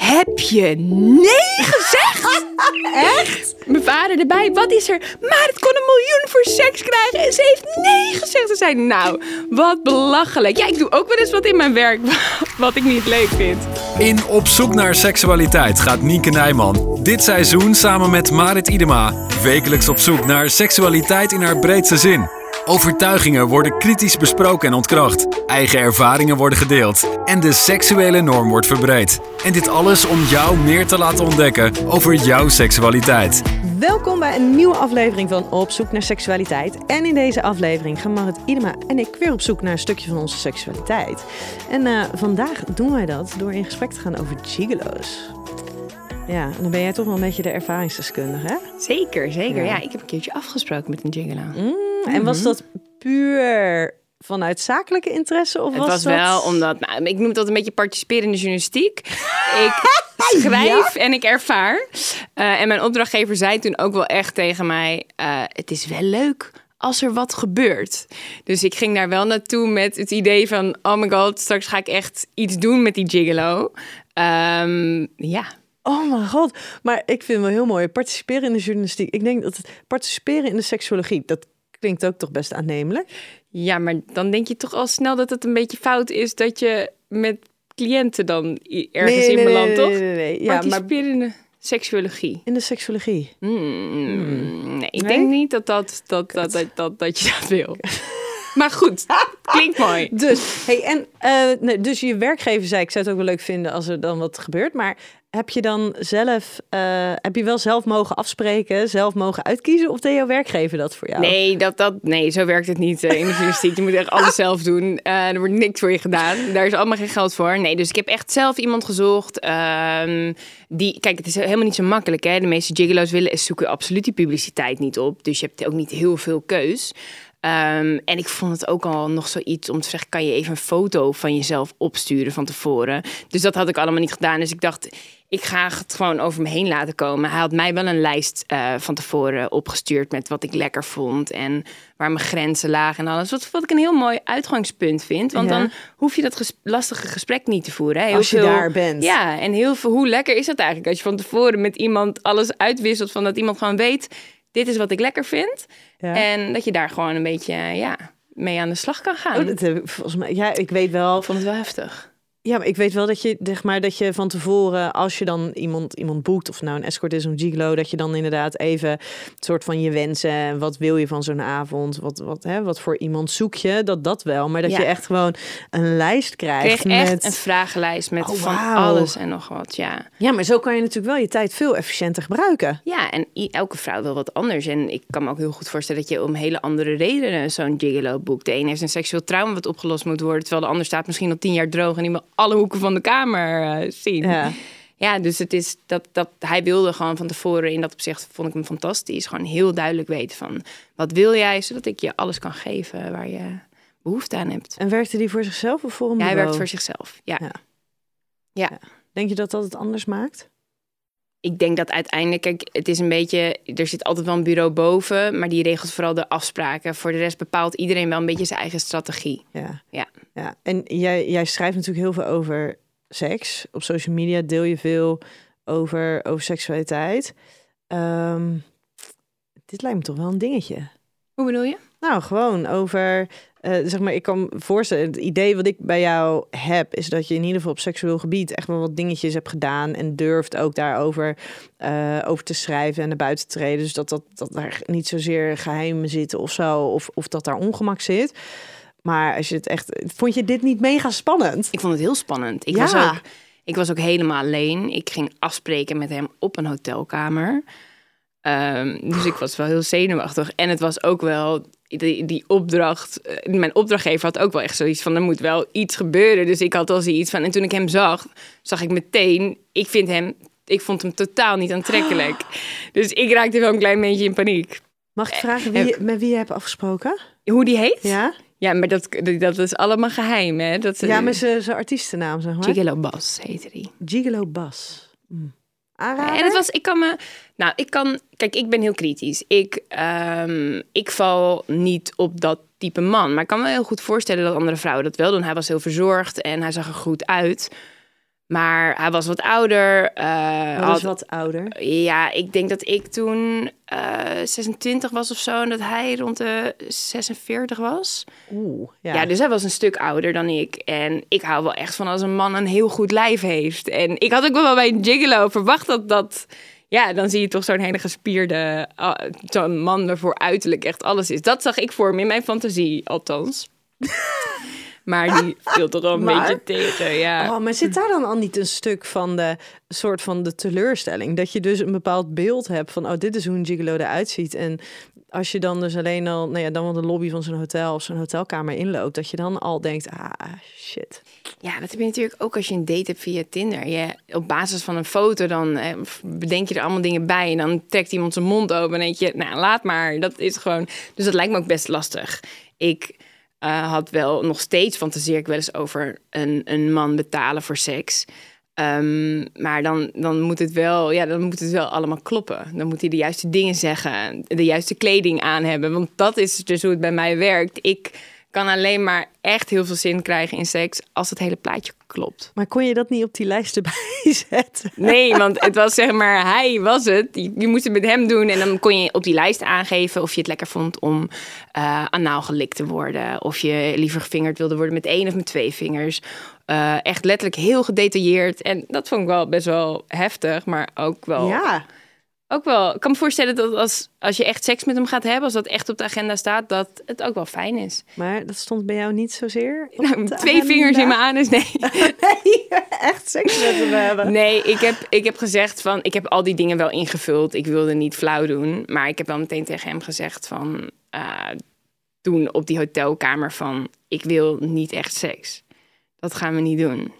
Heb je nee gezegd? Echt? Mijn vader erbij, wat is er? Maar het kon een miljoen voor seks krijgen en ze heeft nee gezegd. Ze zei, nou, wat belachelijk. Ja, ik doe ook wel eens wat in mijn werk wat ik niet leuk vind. In Op zoek naar seksualiteit gaat Nienke Nijman dit seizoen samen met Marit Idema wekelijks op zoek naar seksualiteit in haar breedste zin. Overtuigingen worden kritisch besproken en ontkracht. Eigen ervaringen worden gedeeld. En de seksuele norm wordt verbreed. En dit alles om jou meer te laten ontdekken over jouw seksualiteit. Welkom bij een nieuwe aflevering van Op zoek naar seksualiteit. En in deze aflevering gaan Marit Idema en ik weer op zoek naar een stukje van onze seksualiteit. En eh, vandaag doen wij dat door in gesprek te gaan over gigolo's. Ja, en dan ben jij toch wel een beetje de ervaringsdeskundige, hè? Zeker, zeker. Ja. Ja, ik heb een keertje afgesproken met een gigolo. Mm, En was dat puur vanuit zakelijke interesse? Of Het was, was dat... wel omdat, nou, ik noem dat een beetje participerende journalistiek. Ik schrijf en ik ervaar. Eh, en mijn opdrachtgever zei toen ook wel echt tegen mij: eh, Het is wel leuk als er wat gebeurt. Dus ik ging daar wel naartoe met het idee van: Oh my god, straks ga ik echt iets doen met die gigolo. Ehm, ja. Oh mijn god. Maar ik vind het wel heel mooi. Participeren in de journalistiek. Ik denk dat het participeren in de seksuologie, dat klinkt ook toch best aannemelijk. ja, maar dan denk je toch al snel dat het een beetje fout is dat je met cliënten dan ergens Nee, in nee, belandt, nee, toch? nee, nee, nee. Ja, maar Participerende seksuologie. in de seksuologie. Hmm, nee, ik denk niet dat, dat, dat, dat, dat, dat, dat je dat wil. maar goed, klinkt mooi. Dus, hey, en, eh, nee, dus je werkgever zei, ik zou het ook wel leuk vinden als er dan wat gebeurt. Maar heb je dan zelf, eh, heb je wel zelf mogen afspreken, zelf mogen uitkiezen? Of deed jouw werkgever dat voor jou? Nee, dat, dat, nee, zo werkt het niet eh, in de journalistiek. Je moet echt alles zelf doen. Er wordt niks voor je gedaan. Daar is allemaal geen geld voor. Nee, dus ik heb echt zelf iemand gezocht. ehm, die, kijk, het is helemaal niet zo makkelijk. Hè? De meeste gigolo's willen zoeken absoluut die publiciteit niet op. Dus je hebt ook niet heel veel keus. Ehm, en ik vond het ook al nog zoiets om te zeggen: kan je even een foto van jezelf opsturen van tevoren? Dus dat had ik allemaal niet gedaan. Dus ik dacht, ik ga het gewoon over me heen laten komen. Hij had mij wel een lijst eh, van tevoren opgestuurd met wat ik lekker vond en waar mijn grenzen lagen en alles. Wat, wat ik een heel mooi uitgangspunt vind. Want Ja. dan hoef je dat ges- lastige gesprek niet te voeren. hè. Heel Als je daar bent. Ja, en heel veel. Hoe lekker is dat eigenlijk als je van tevoren met iemand alles uitwisselt van dat iemand gewoon weet: dit is wat ik lekker vind. Ja. En dat je daar gewoon een beetje ja, mee aan de slag kan gaan. Oh, dat heb ik volgens mij. Ja, ik weet wel. Ik vond het wel heftig. Ja, maar ik weet wel dat je, zeg maar, dat je van tevoren, als je dan iemand, iemand boekt, of nou een escort is of een gigolo, dat je dan inderdaad even het soort van je wensen, en wat wil je van zo'n avond, wat, wat, hè, wat voor iemand zoek je, dat dat wel. Maar dat Ja. je echt gewoon een lijst Ik krijgt echt met... een vragenlijst met Oh, van alles en nog wat. Ja. Ja, maar zo kan je natuurlijk wel je tijd veel efficiënter gebruiken. Ja, en elke vrouw wil wat anders. En ik kan me ook heel goed voorstellen dat je om hele andere redenen zo'n gigolo boekt. De een heeft een seksueel trauma wat opgelost moet worden, terwijl de ander staat misschien al tien jaar droog en wil alle hoeken van de kamer eh, zien. Ja. Ja, dus het is dat, dat hij wilde gewoon van tevoren in dat opzicht vond ik hem fantastisch. Gewoon heel duidelijk weten van wat wil jij, zodat ik je alles kan geven waar je behoefte aan hebt. En werkte die voor zichzelf of voor een Ja, hij werkt voor zichzelf. Ja. Ja. ja. Denk je dat dat het anders maakt? Ik denk dat uiteindelijk, kijk, het is een beetje, er zit altijd wel een bureau boven, maar die regelt vooral de afspraken. Voor de rest bepaalt iedereen wel een beetje zijn eigen strategie. Ja. Ja. ja. En jij, jij schrijft natuurlijk heel veel over seks. Op social media deel je veel over, over seksualiteit. Ehm, dit lijkt me toch wel een dingetje. Hoe bedoel je? Nou, gewoon over eh, zeg maar, ik kan voorstellen, het idee wat ik bij jou heb, is dat je in ieder geval op seksueel gebied echt wel wat dingetjes hebt gedaan en durft ook daarover eh, over te schrijven en naar buiten te treden. Dus dat, dat, dat daar niet zozeer geheimen zitten of zo, of, of dat daar ongemak zit. Maar als je het echt, vond je dit niet mega spannend? Ik vond het heel spannend. Ik, Ja. was ook, ik was ook helemaal alleen. Ik ging afspreken met hem op een hotelkamer. Ehm, dus ik was wel heel zenuwachtig. En het was ook wel die, die opdracht. eh, Mijn opdrachtgever had ook wel echt zoiets van: er moet wel iets gebeuren. Dus ik had al zoiets van. En toen ik hem zag, zag ik meteen. Ik vind hem. Ik vond hem totaal niet aantrekkelijk. Dus ik raakte wel een klein beetje in paniek. Mag ik vragen wie, met wie je hebt afgesproken? Hoe die heet? Ja, Ja, maar dat, dat is allemaal geheim, hè? Dat, ja zijn zijn artiestennaam, zeg maar. Gigolo Bas heette die. Gigolo Bas. Mm. En het was, ik kan me, nou, ik kan, kijk, ik ben heel kritisch. Ik, ehm, ik val niet op dat type man. Maar ik kan me heel goed voorstellen dat andere vrouwen dat wel doen. Hij was heel verzorgd en hij zag er goed uit. Maar hij was wat ouder. Hij had- was wat ouder. ja, ik denk dat ik toen eh 26 was of zo. En dat hij rond de 46 was. Oeh, ja. Ja. dus hij was een stuk ouder dan ik. En ik hou wel echt van als een man een heel goed lijf heeft. En ik had ook wel bij een gigolo verwacht dat dat... Ja, dan zie je toch zo'n hele gespierde... ah, zo'n man waarvoor uiterlijk echt alles is. Dat zag ik voor me in mijn fantasie, althans. maar die viel toch wel een Maar- beetje tegen, ja. Oh, maar zit daar dan al niet een stuk van de soort van de teleurstelling? Dat je dus een bepaald beeld hebt van, oh, dit is hoe een gigolo eruit ziet. En als je dan dus alleen al, nou ja, dan wel de lobby van zo'n hotel of zo'n hotelkamer inloopt, dat je dan al denkt, ah, shit. Ja, dat heb je natuurlijk ook als je een date hebt via Tinder. Je, op basis van een foto dan eh, bedenk je er allemaal dingen bij. En dan trekt iemand zijn mond open en denk je, nou laat maar. Dat is gewoon... Dus dat lijkt me ook best lastig. Ik eh, had wel, nog steeds fantaseer ik wel eens over een, een man betalen voor seks. Ehm, maar dan, dan, moet het wel, ja, dan moet het wel allemaal kloppen. Dan moet hij de juiste dingen zeggen, de juiste kleding aan hebben. Want dat is dus hoe het bij mij werkt. Ik kan alleen maar echt heel veel zin krijgen in seks als het hele plaatje klopt. Maar kon je dat niet op die lijst erbij zetten? Nee, want het was zeg maar, hij was het. Je, je moest het met hem doen en dan kon je op die lijst aangeven of je het lekker vond om eh anaal gelikt te worden. Of je liever gevingerd wilde worden met één of met twee vingers. Eh, echt letterlijk heel gedetailleerd. En dat vond ik wel best wel heftig, maar ook wel Ja. Ook wel. Ik kan me voorstellen dat als, als je echt seks met hem gaat hebben, als dat echt op de agenda staat, dat het ook wel fijn is. Maar dat stond bij jou niet zozeer Nou, twee vingers in mijn anus, nee. Nee, echt seks met hem hebben. Nee, ik heb, ik heb gezegd van, ik heb al die dingen wel ingevuld. Ik wilde niet flauw doen, maar ik heb wel meteen tegen hem gezegd van, eh, toen op die hotelkamer van, ik wil niet echt seks. Dat gaan we niet doen.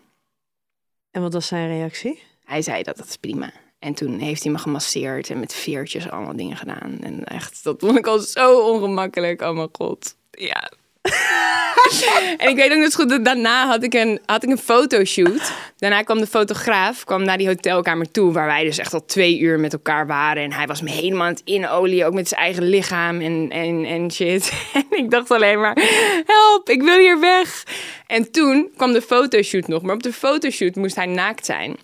En wat was zijn reactie? Hij zei dat dat is prima. En toen heeft hij me gemasseerd en met veertjes allemaal dingen gedaan. En echt, dat vond ik al zo ongemakkelijk. Oh mijn god. Ja. en ik weet ook nog goed dat daarna had ik, een, had ik een fotoshoot. Daarna kwam de fotograaf kwam naar die hotelkamer toe. Waar wij dus echt al twee uur met elkaar waren. En hij was me helemaal aan het. Ook met zijn eigen lichaam en, en, en shit. En ik dacht alleen maar, help, ik wil hier weg. En toen kwam de fotoshoot nog. Maar op de fotoshoot moest hij naakt zijn.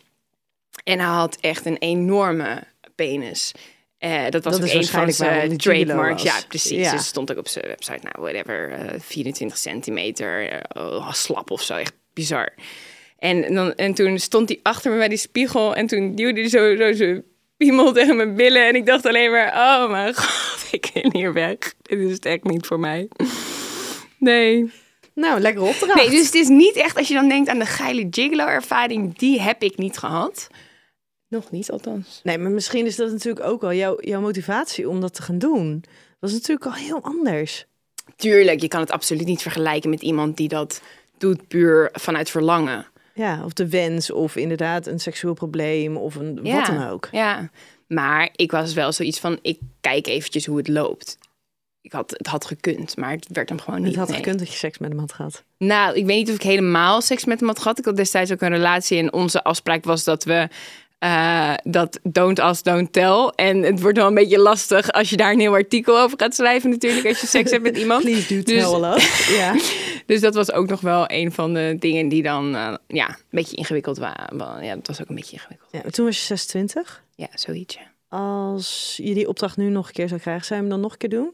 En hij had echt een enorme penis. Eh, dat was Dat ook een van zijn trademarks. Ja, precies. Ja. Dus stond ook op zijn website. Nou, whatever. eh, 24 centimeter. eh, oh, slap of zo. Echt bizar. En, dan, en toen stond hij achter me bij die spiegel. En toen duwde hij zo, zo zijn piemel tegen mijn billen. En ik dacht alleen maar... Oh mijn god, ik wil hier weg. Dit is het echt niet voor mij. Nee. Nou, lekker opdracht. Nee, dus het is niet echt... Als je dan denkt aan de geile gigolo-ervaring... Die heb ik niet gehad. Nog niet, althans. Nee, maar misschien is dat natuurlijk ook wel jouw, jouw motivatie om dat te gaan doen. Dat is natuurlijk al heel anders. Tuurlijk, je kan het absoluut niet vergelijken met iemand die dat doet puur vanuit verlangen. Ja, of de wens, of inderdaad een seksueel probleem, of een Ja, wat dan ook. Ja, maar ik was wel zoiets van, ik kijk eventjes hoe het loopt. Ik had, het had gekund, maar het werd hem gewoon niet. Het had nee. gekund dat je seks met hem had gehad. Nou, ik weet niet of ik helemaal seks met hem had gehad. Ik had destijds ook een relatie en onze afspraak was dat we eh, dat don't ask, don't tell. En het wordt wel een beetje lastig als je daar een heel artikel over gaat schrijven natuurlijk als je seks hebt met iemand. Please do Dus- tell us. Ja. Dus dat was ook nog wel een van de dingen die dan eh, ja, een beetje ingewikkeld waren. Ja, dat was ook een beetje ingewikkeld. ja. Toen was je 26. Ja, zoiets. Als je die opdracht nu nog een keer zou krijgen, zou je hem dan nog een keer doen?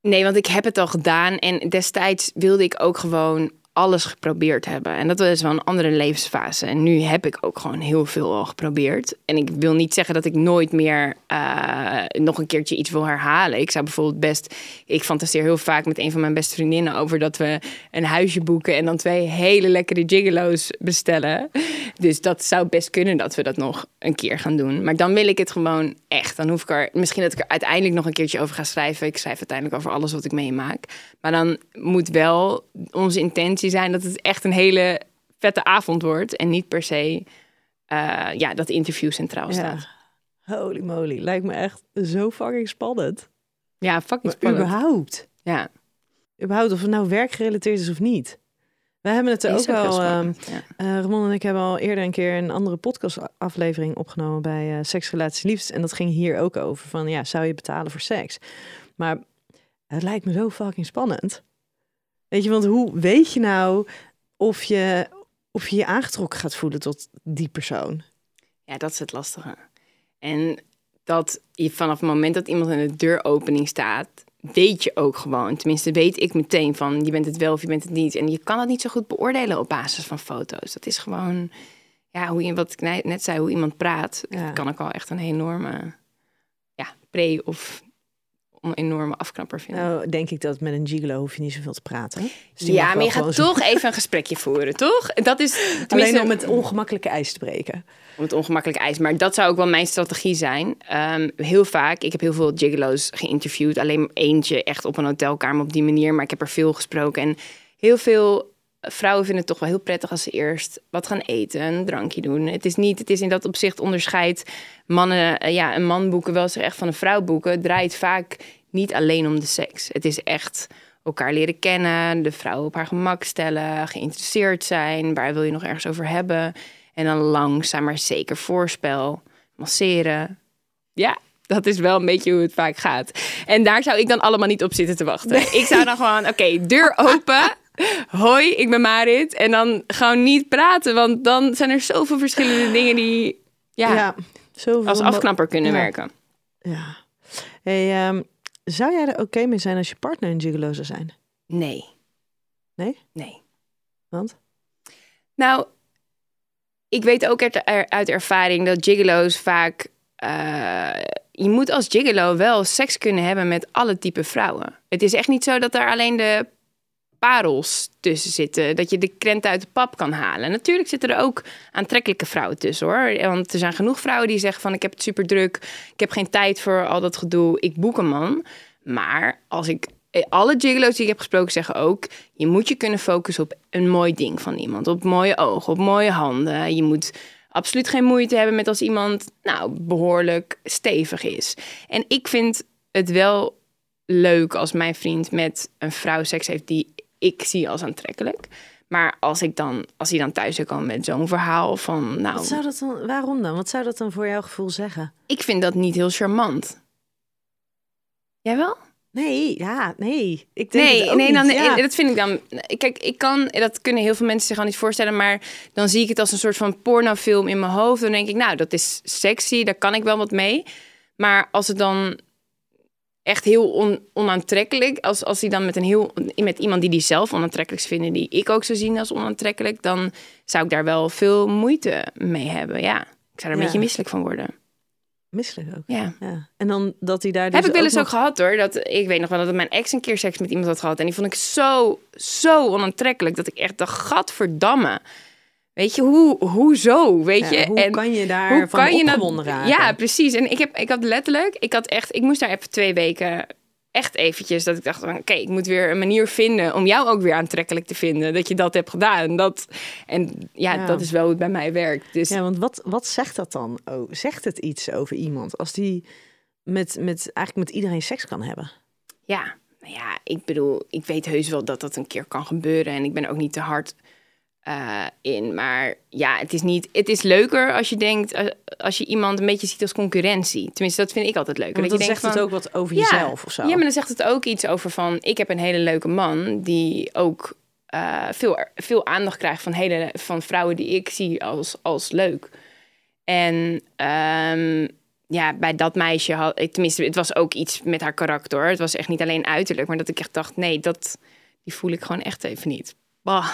Nee, want ik heb het al gedaan. En destijds wilde ik ook gewoon alles geprobeerd hebben. En dat was wel een andere levensfase. En nu heb ik ook gewoon heel veel al geprobeerd. En ik wil niet zeggen dat ik nooit meer uh, nog een keertje iets wil herhalen. Ik zou bijvoorbeeld best... Ik fantaseer heel vaak met een van mijn beste vriendinnen over dat we een huisje boeken... en dan twee hele lekkere gigolo's bestellen. Dus dat zou best kunnen dat we dat nog een keer gaan doen. Maar dan wil ik het gewoon echt. Dan hoef ik er... Misschien dat ik er uiteindelijk nog een keertje over ga schrijven. Ik schrijf uiteindelijk over alles wat ik meemaak. Maar dan moet wel onze intentie zijn dat het echt een hele vette avond wordt. En niet per se uh, ja, dat interview centraal staat. Holy moly, lijkt me echt zo fucking spannend. Ja, fucking spannend. überhaupt. Ja. Überhaupt, of het nou werkgerelateerd is of niet. We hebben het er ook wel. Um, ja. uh, Ramon en ik hebben al eerder een keer een andere podcastaflevering opgenomen bij uh, Seks, Relaties, Liefdes. En dat ging hier ook over. Van ja, zou je betalen voor seks? Maar het lijkt me zo fucking spannend. Weet je, want hoe weet je nou of je of je, je aangetrokken gaat voelen tot die persoon? Ja, dat is het lastige. En dat je vanaf het moment dat iemand in de deuropening staat, weet je ook gewoon. Tenminste, weet ik meteen van je bent het wel of je bent het niet. En je kan het niet zo goed beoordelen op basis van foto's. Dat is gewoon, ja, hoe je, wat ik net zei, hoe iemand praat, ja. kan ik al echt een enorme ja, pre- of een enorme afknapper vinden. Nou, denk ik dat met een gigolo hoef je niet zoveel te praten. Dus ja, maar je gaat toch even een gesprekje voeren, toch? Dat is alleen om het ongemakkelijke ijs te breken. Om het ongemakkelijke ijs, maar dat zou ook wel mijn strategie zijn. Um, heel vaak, ik heb heel veel gigolo's geïnterviewd. Alleen eentje echt op een hotelkamer op die manier, maar ik heb er veel gesproken. En heel veel vrouwen vinden het toch wel heel prettig als ze eerst wat gaan eten, een drankje doen. Het is niet, het is in dat opzicht onderscheid mannen, eh, ja, een man boeken wel zich echt van een vrouw boeken. Het draait vaak niet alleen om de seks. Het is echt elkaar leren kennen, de vrouw op haar gemak stellen, geïnteresseerd zijn, waar wil je nog ergens over hebben. En dan langzaam maar zeker voorspel, masseren. Ja, dat is wel een beetje hoe het vaak gaat. En daar zou ik dan allemaal niet op zitten te wachten. Ik zou dan gewoon, oké, deur open. Hoi, ik ben Marit. En dan gewoon niet praten, want dan zijn er zoveel verschillende dingen die ja, ja zoveel als afknapper kunnen werken. Ja. Hey, um, zou jij er oké mee zijn als je partner een gigolo zou zijn? Nee. Nee? Nee. Want? Nou, ik weet ook uit ervaring dat gigolo's vaak... Uh, je moet als gigolo wel seks kunnen hebben met alle type vrouwen. Het is echt niet zo dat daar alleen de parels tussen zitten. Dat je de krent uit de pap kan halen. Natuurlijk zitten er ook aantrekkelijke vrouwen tussen hoor. Want er zijn genoeg vrouwen die zeggen van ik heb het super druk. Ik heb geen tijd voor al dat gedoe. Ik boek een man. Maar als ik eh, alle gigolo's die ik heb gesproken zeggen ook... je moet je kunnen focussen op een mooi ding van iemand. Op mooie ogen, op mooie handen. Je moet absoluut geen moeite hebben met als iemand nou, behoorlijk stevig is. En ik vind het wel leuk als mijn vriend met een vrouw seks heeft die ik zie als aantrekkelijk. Maar als ik dan, als hij dan thuis zou komen met zo'n verhaal van, nou. Wat zou dat dan, waarom dan? Wat zou dat dan voor jouw gevoel zeggen? Ik vind dat niet heel charmant. Jij wel? Nee, ja, nee. Ik denk nee, nee, dan, ja. dat vind ik dan. Kijk, ik kan, dat kunnen heel veel mensen zich al niet voorstellen, maar dan zie ik het als een soort van pornofilm in mijn hoofd. Dan denk ik, nou, dat is sexy, daar kan ik wel wat mee. Maar als het dan echt heel onaantrekkelijk. Als, als hij dan met, een heel, met iemand die die zelf onaantrekkelijk vinden, die ik ook zou zien als onaantrekkelijk, dan zou ik daar wel veel moeite mee hebben. Ja, ik zou er een beetje misselijk van worden. Misselijk ook. Ja. ja. En dan dat hij daar. Dus Heb ik wel eens ook, gehad hoor. Dat, ik weet nog wel dat mijn ex een keer seks met iemand had gehad. En die vond ik zo, zo onaantrekkelijk. Dat ik echt dacht, gadverdamme. Weet je, hoe, hoezo? Weet je? hoe en kan je daar hoe kan je dat, raken? Ja, precies. En ik, heb, ik had letterlijk, ik had echt, ik moest daar even twee weken echt eventjes dat ik dacht van oké, ik moet weer een manier vinden om jou ook weer aantrekkelijk te vinden dat je dat hebt gedaan. Dat, en ja, dat is wel hoe het bij mij werkt. Dus... Ja, want wat, wat zegt dat dan? Oh, zegt het iets over iemand als die met, met eigenlijk met iedereen seks kan hebben? Ja, nou ja, ik bedoel, ik weet heus wel dat dat een keer kan gebeuren en ik ben ook niet te hard uh, in. Maar ja, het is niet. Het is leuker als je denkt, uh, als je iemand een beetje ziet als concurrentie. Tenminste, dat vind ik altijd leuker. Want dat je zegt het ook wat over jezelf of zo. Ja, maar dan zegt het ook iets over van. Ik heb een hele leuke man die ook uh, veel, veel aandacht krijgt van, hele, van vrouwen die ik zie als, als leuk. En um, ja, bij dat meisje had ik tenminste, het was ook iets met haar karakter. Het was echt niet alleen uiterlijk, maar dat ik echt dacht, nee, dat die voel ik gewoon echt even niet. Bah.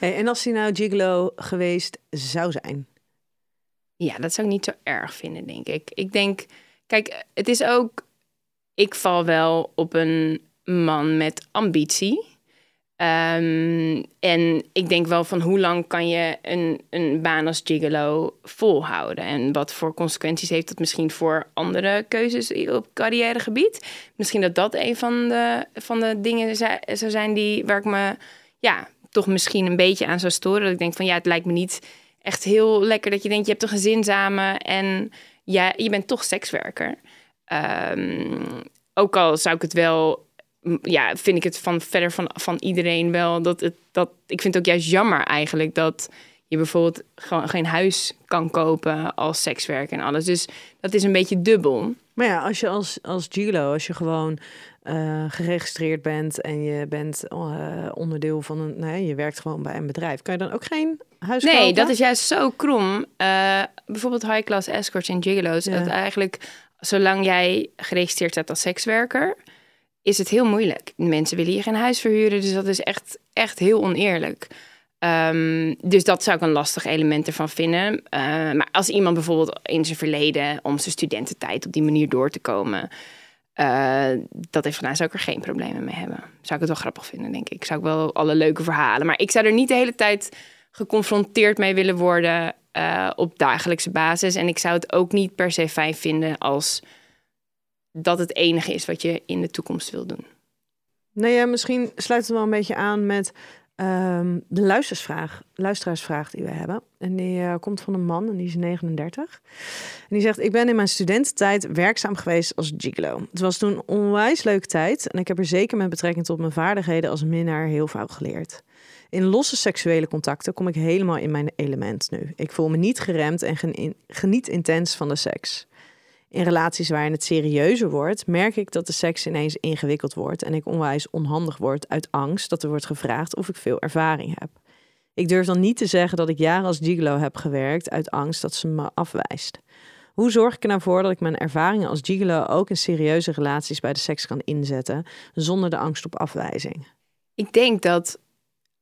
Hey, en als hij nou gigolo geweest zou zijn? Ja, dat zou ik niet zo erg vinden, denk ik. Ik denk, kijk, het is ook, ik val wel op een man met ambitie. Ehm, en ik denk wel van hoe lang kan je een, een baan als gigolo volhouden? En wat voor consequenties heeft dat misschien voor andere keuzes op carrièregebied? Misschien dat dat een van de, van de dingen zou zijn die, waar ik me ja, toch misschien een beetje aan zou storen. Dat ik denk van ja, het lijkt me niet echt heel lekker dat je denkt je hebt een gezin samen en ja, je bent toch sekswerker. Ehm, ook al zou ik het wel ja, vind ik het van verder van, van iedereen wel dat het dat ik vind het ook juist jammer eigenlijk dat je bijvoorbeeld gewoon geen huis kan kopen als sekswerker en alles. Dus dat is een beetje dubbel. Maar ja, als je als, als gigolo, als je gewoon uh, geregistreerd bent en je bent uh, onderdeel van een, nee, je werkt gewoon bij een bedrijf, kan je dan ook geen huis nee, kopen? Dat is juist zo krom. Uh, bijvoorbeeld high-class escorts en gigolo's. Ja. Dat eigenlijk, zolang jij geregistreerd staat als sekswerker, is het heel moeilijk. Mensen willen hier geen huis verhuren, dus dat is echt, echt heel oneerlijk. Um, dus dat zou ik een lastig element ervan vinden. Uh, maar als iemand bijvoorbeeld in zijn verleden om zijn studententijd op die manier door te komen, uh, dat heeft nou, zou ik er geen problemen mee hebben. Zou ik het wel grappig vinden, denk ik. Zou ik wel alle leuke verhalen. Maar ik zou er niet de hele tijd geconfronteerd mee willen worden uh, op dagelijkse basis. En ik zou het ook niet per se fijn vinden als dat het enige is wat je in de toekomst wil doen. Nee, ja, misschien sluit het wel een beetje aan met um, de luisteraarsvraag, luisteraarsvraag die we hebben. En die uh, komt van een man en die is 39. En die zegt, ik ben in mijn studententijd werkzaam geweest als gigolo. Het was toen een onwijs leuke tijd en ik heb er zeker met betrekking tot mijn vaardigheden als minnaar heel veel geleerd. In losse seksuele contacten kom ik helemaal in mijn element nu. Ik voel me niet geremd en geniet intens van de seks. In relaties waarin het serieuzer wordt, merk ik dat de seks ineens ingewikkeld wordt en ik onwijs onhandig word uit angst dat er wordt gevraagd of ik veel ervaring heb. Ik durf dan niet te zeggen dat ik jaren als gigolo heb gewerkt uit angst dat ze me afwijst. Hoe zorg ik er nou voor dat ik mijn ervaringen als gigolo ook in serieuze relaties bij de seks kan inzetten, zonder de angst op afwijzing? Ik denk dat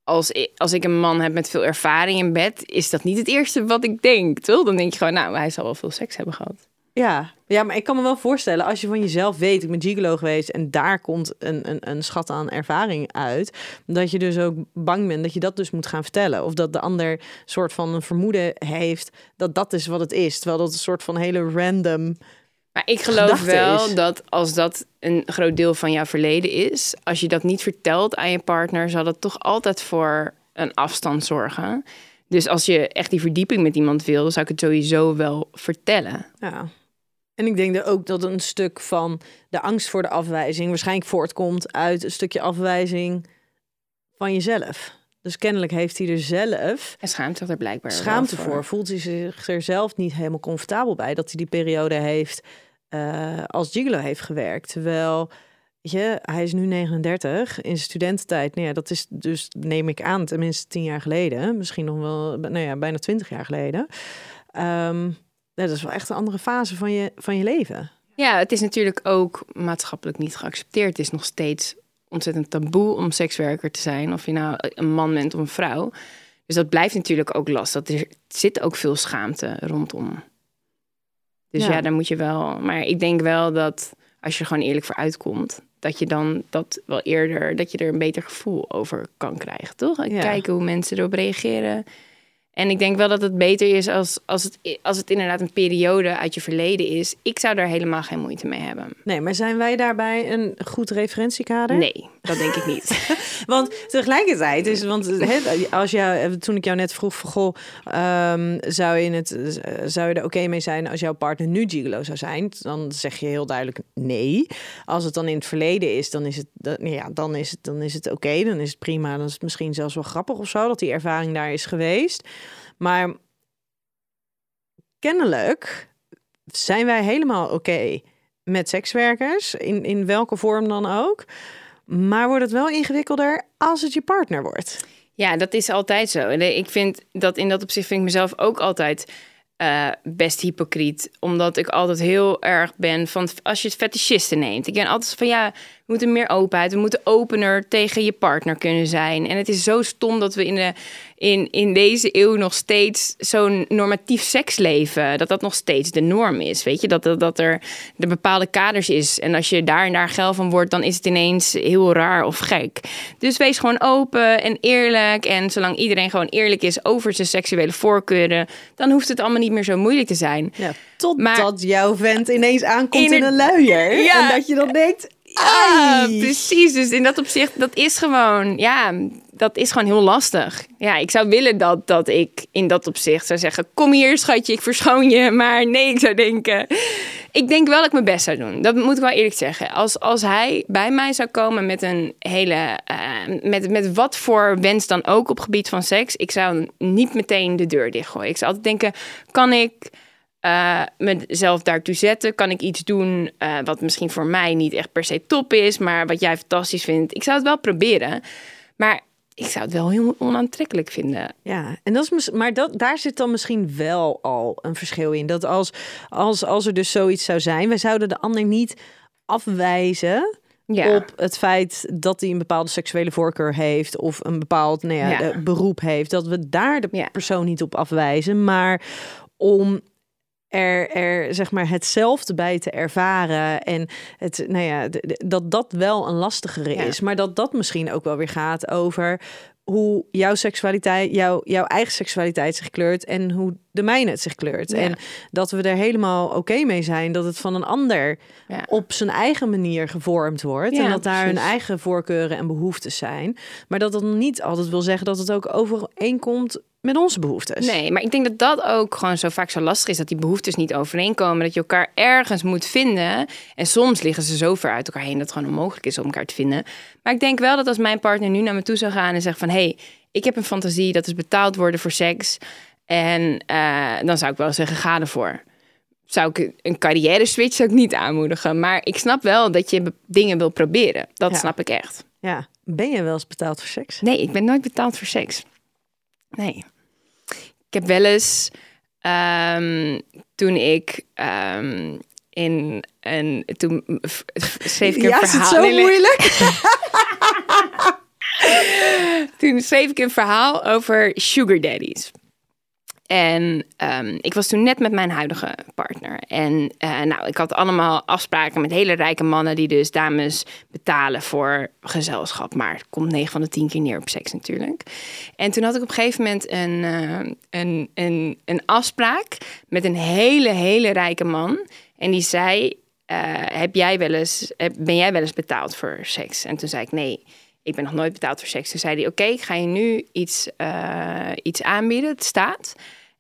als ik, als ik een man heb met veel ervaring in bed, is dat niet het eerste wat ik denk? Dan denk je gewoon, nou, hij zal wel veel seks hebben gehad. Ja, ja, maar ik kan me wel voorstellen, als je van jezelf weet, ik ben gigolo geweest en daar komt een, een, een schat aan ervaring uit, dat je dus ook bang bent dat je dat dus moet gaan vertellen. Of dat de ander soort van een vermoeden heeft dat dat is wat het is. Terwijl dat een soort van hele random. Maar ik geloof wel is. dat als dat een groot deel van jouw verleden is, als je dat niet vertelt aan je partner, zal dat toch altijd voor een afstand zorgen. Dus als je echt die verdieping met iemand wil, zou ik het sowieso wel vertellen. Ja. En ik denk ook dat een stuk van de angst voor de afwijzing waarschijnlijk voortkomt uit een stukje afwijzing van jezelf. Dus kennelijk heeft hij er zelf. En schaamt zich er blijkbaar. Schaamte voor. voor. Voelt hij zich er zelf niet helemaal comfortabel bij dat hij die periode heeft uh, als gigolo heeft gewerkt. Terwijl je, hij is nu 39 in zijn studententijd. Nou ja, dat is dus, neem ik aan, tenminste tien jaar geleden. Misschien nog wel, nou ja, bijna twintig jaar geleden. Um, dat is wel echt een andere fase van je, van je leven. Ja, het is natuurlijk ook maatschappelijk niet geaccepteerd. Het is nog steeds ontzettend taboe om sekswerker te zijn. Of je nou een man bent of een vrouw. Dus dat blijft natuurlijk ook lastig. Er zit ook veel schaamte rondom. Dus ja. ja, daar moet je wel. Maar ik denk wel dat als je er gewoon eerlijk voor uitkomt, dat je dan dat wel eerder, dat je er een beter gevoel over kan krijgen, toch? Ja. Kijken hoe mensen erop reageren. En ik denk wel dat het beter is als, als, het, als het inderdaad een periode uit je verleden is. Ik zou daar helemaal geen moeite mee hebben. Nee, maar zijn wij daarbij een goed referentiekader? Nee, dat denk ik niet. want tegelijkertijd is, want als jou, toen ik jou net vroeg van goh, um, zou je het, zou je er oké mee zijn als jouw partner nu gigolo zou zijn? Dan zeg je heel duidelijk nee. Als het dan in het verleden is, dan is het, dan, ja, dan is het, dan is het oké, dan is het prima, dan is het misschien zelfs wel grappig of zo dat die ervaring daar is geweest. Maar kennelijk zijn wij helemaal oké met sekswerkers, in, in welke vorm dan ook. Maar wordt het wel ingewikkelder als het je partner wordt? Ja, dat is altijd zo. En ik vind dat in dat opzicht vind ik mezelf ook altijd eh, best hypocriet. Omdat ik altijd heel erg ben van als je het fetischisten neemt. Ik ben altijd van ja, we moeten meer openheid. We moeten opener tegen je partner kunnen zijn. En het is zo stom dat we in, de, in, in deze eeuw nog steeds zo'n normatief seksleven. Dat dat nog steeds de norm is. Weet je, dat, dat, dat er de bepaalde kaders is. En als je daar en daar geil van wordt, dan is het ineens heel raar of gek. Dus wees gewoon open en eerlijk. En zolang iedereen gewoon eerlijk is over zijn seksuele voorkeuren, dan hoeft het allemaal niet meer zo moeilijk te zijn. Ja, totdat Maar- jouw vent ineens aankomt in, een luier. Ja. En dat je dan denkt... Ja, ai. precies. Dus in dat opzicht, dat is gewoon, ja, dat is gewoon heel lastig. Ja, ik zou willen dat, dat ik in dat opzicht zou zeggen: Kom hier, schatje, ik verschoon je. Maar nee, ik zou denken. Ik denk wel dat ik mijn best zou doen. Dat moet ik wel eerlijk zeggen. Als, als hij bij mij zou komen met een hele. eh, met, met wat voor wens dan ook op gebied van seks. Ik zou niet meteen de deur dichtgooien. Ik zou altijd denken: kan ik eh, mezelf daartoe zetten? Kan ik iets doen eh, wat misschien voor mij niet echt per se top is, maar wat jij fantastisch vindt? Ik zou het wel proberen, maar ik zou het wel heel onaantrekkelijk vinden. Ja, en dat is, maar dat, daar zit dan misschien wel al een verschil in. Dat als, als, als er dus zoiets zou zijn, wij zouden de ander niet afwijzen Ja. op het feit dat hij een bepaalde seksuele voorkeur heeft of een bepaald nou ja, Ja. eh, beroep heeft. Dat we daar de persoon niet op afwijzen, maar om er, er zeg maar hetzelfde bij te ervaren en het, nou ja, dat dat wel een lastigere Ja. is, maar dat dat misschien ook wel weer gaat over hoe jouw seksualiteit, jouw, jouw eigen seksualiteit zich kleurt en hoe de mijne het zich kleurt. Ja. En dat we er helemaal oké mee zijn dat het van een ander Ja. op zijn eigen manier gevormd wordt. Ja, en dat daar hun eigen voorkeuren en behoeftes zijn. Maar dat dat niet altijd wil zeggen dat het ook overeenkomt met onze behoeftes. Nee, maar ik denk dat dat ook gewoon zo vaak zo lastig is. Dat die behoeftes niet overeenkomen. Dat je elkaar ergens moet vinden. En soms liggen ze zo ver uit elkaar heen dat het gewoon onmogelijk is om elkaar te vinden. Maar ik denk wel dat als mijn partner nu naar me toe zou gaan en zegt van... hey, ik heb een fantasie, dat is betaald worden voor seks. En eh, dan zou ik wel zeggen, ga ervoor. Zou ik een carrière switch zou ik niet aanmoedigen. Maar ik snap wel dat je dingen wil proberen. Dat Ja. snap ik echt. Ja, ben je wel eens betaald voor seks? Nee, ik ben nooit betaald voor seks. Nee. Ik heb wel eens ehm, toen ik ehm, in een toen schreef ik een Ja, is verhaal. het zo Nee, nee. moeilijk? Toen schreef ik een verhaal over sugar daddies. En ehm, ik was toen net met mijn huidige partner. En eh, nou, ik had allemaal afspraken met hele rijke mannen die dus dames betalen voor gezelschap. Maar het komt 9 van de 10 keer neer op seks natuurlijk. En toen had ik op een gegeven moment een, eh, een, een, een afspraak met een hele, hele rijke man. En die zei, eh, heb jij wel eens, ben jij wel eens betaald voor seks? En toen zei ik nee. Ik ben nog nooit betaald voor seks. Toen zei hij: Oké, ik ga je nu iets, iets aanbieden. Het staat.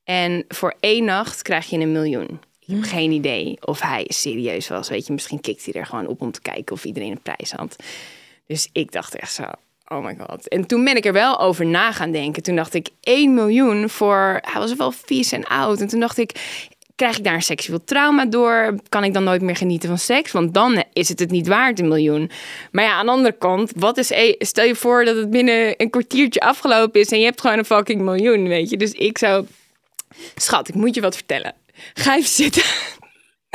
En voor één nacht krijg je een miljoen. Ik heb geen idee of hij serieus was. Weet je, misschien kikt hij er gewoon op om te kijken of iedereen een prijs had. Dus ik dacht echt zo. Oh my god. En toen ben ik er wel over na gaan denken. Toen dacht ik 1 miljoen voor. Hij was wel vies en oud. En toen dacht ik. Krijg ik daar een seksueel trauma door? Kan ik dan nooit meer genieten van seks? Want dan is het het niet waard, een miljoen. Maar ja, aan de andere kant, wat is, e- stel je voor dat het binnen een kwartiertje afgelopen is en je hebt gewoon een fucking miljoen, weet je? Dus ik zou, schat, ik moet je wat vertellen. Ga even zitten.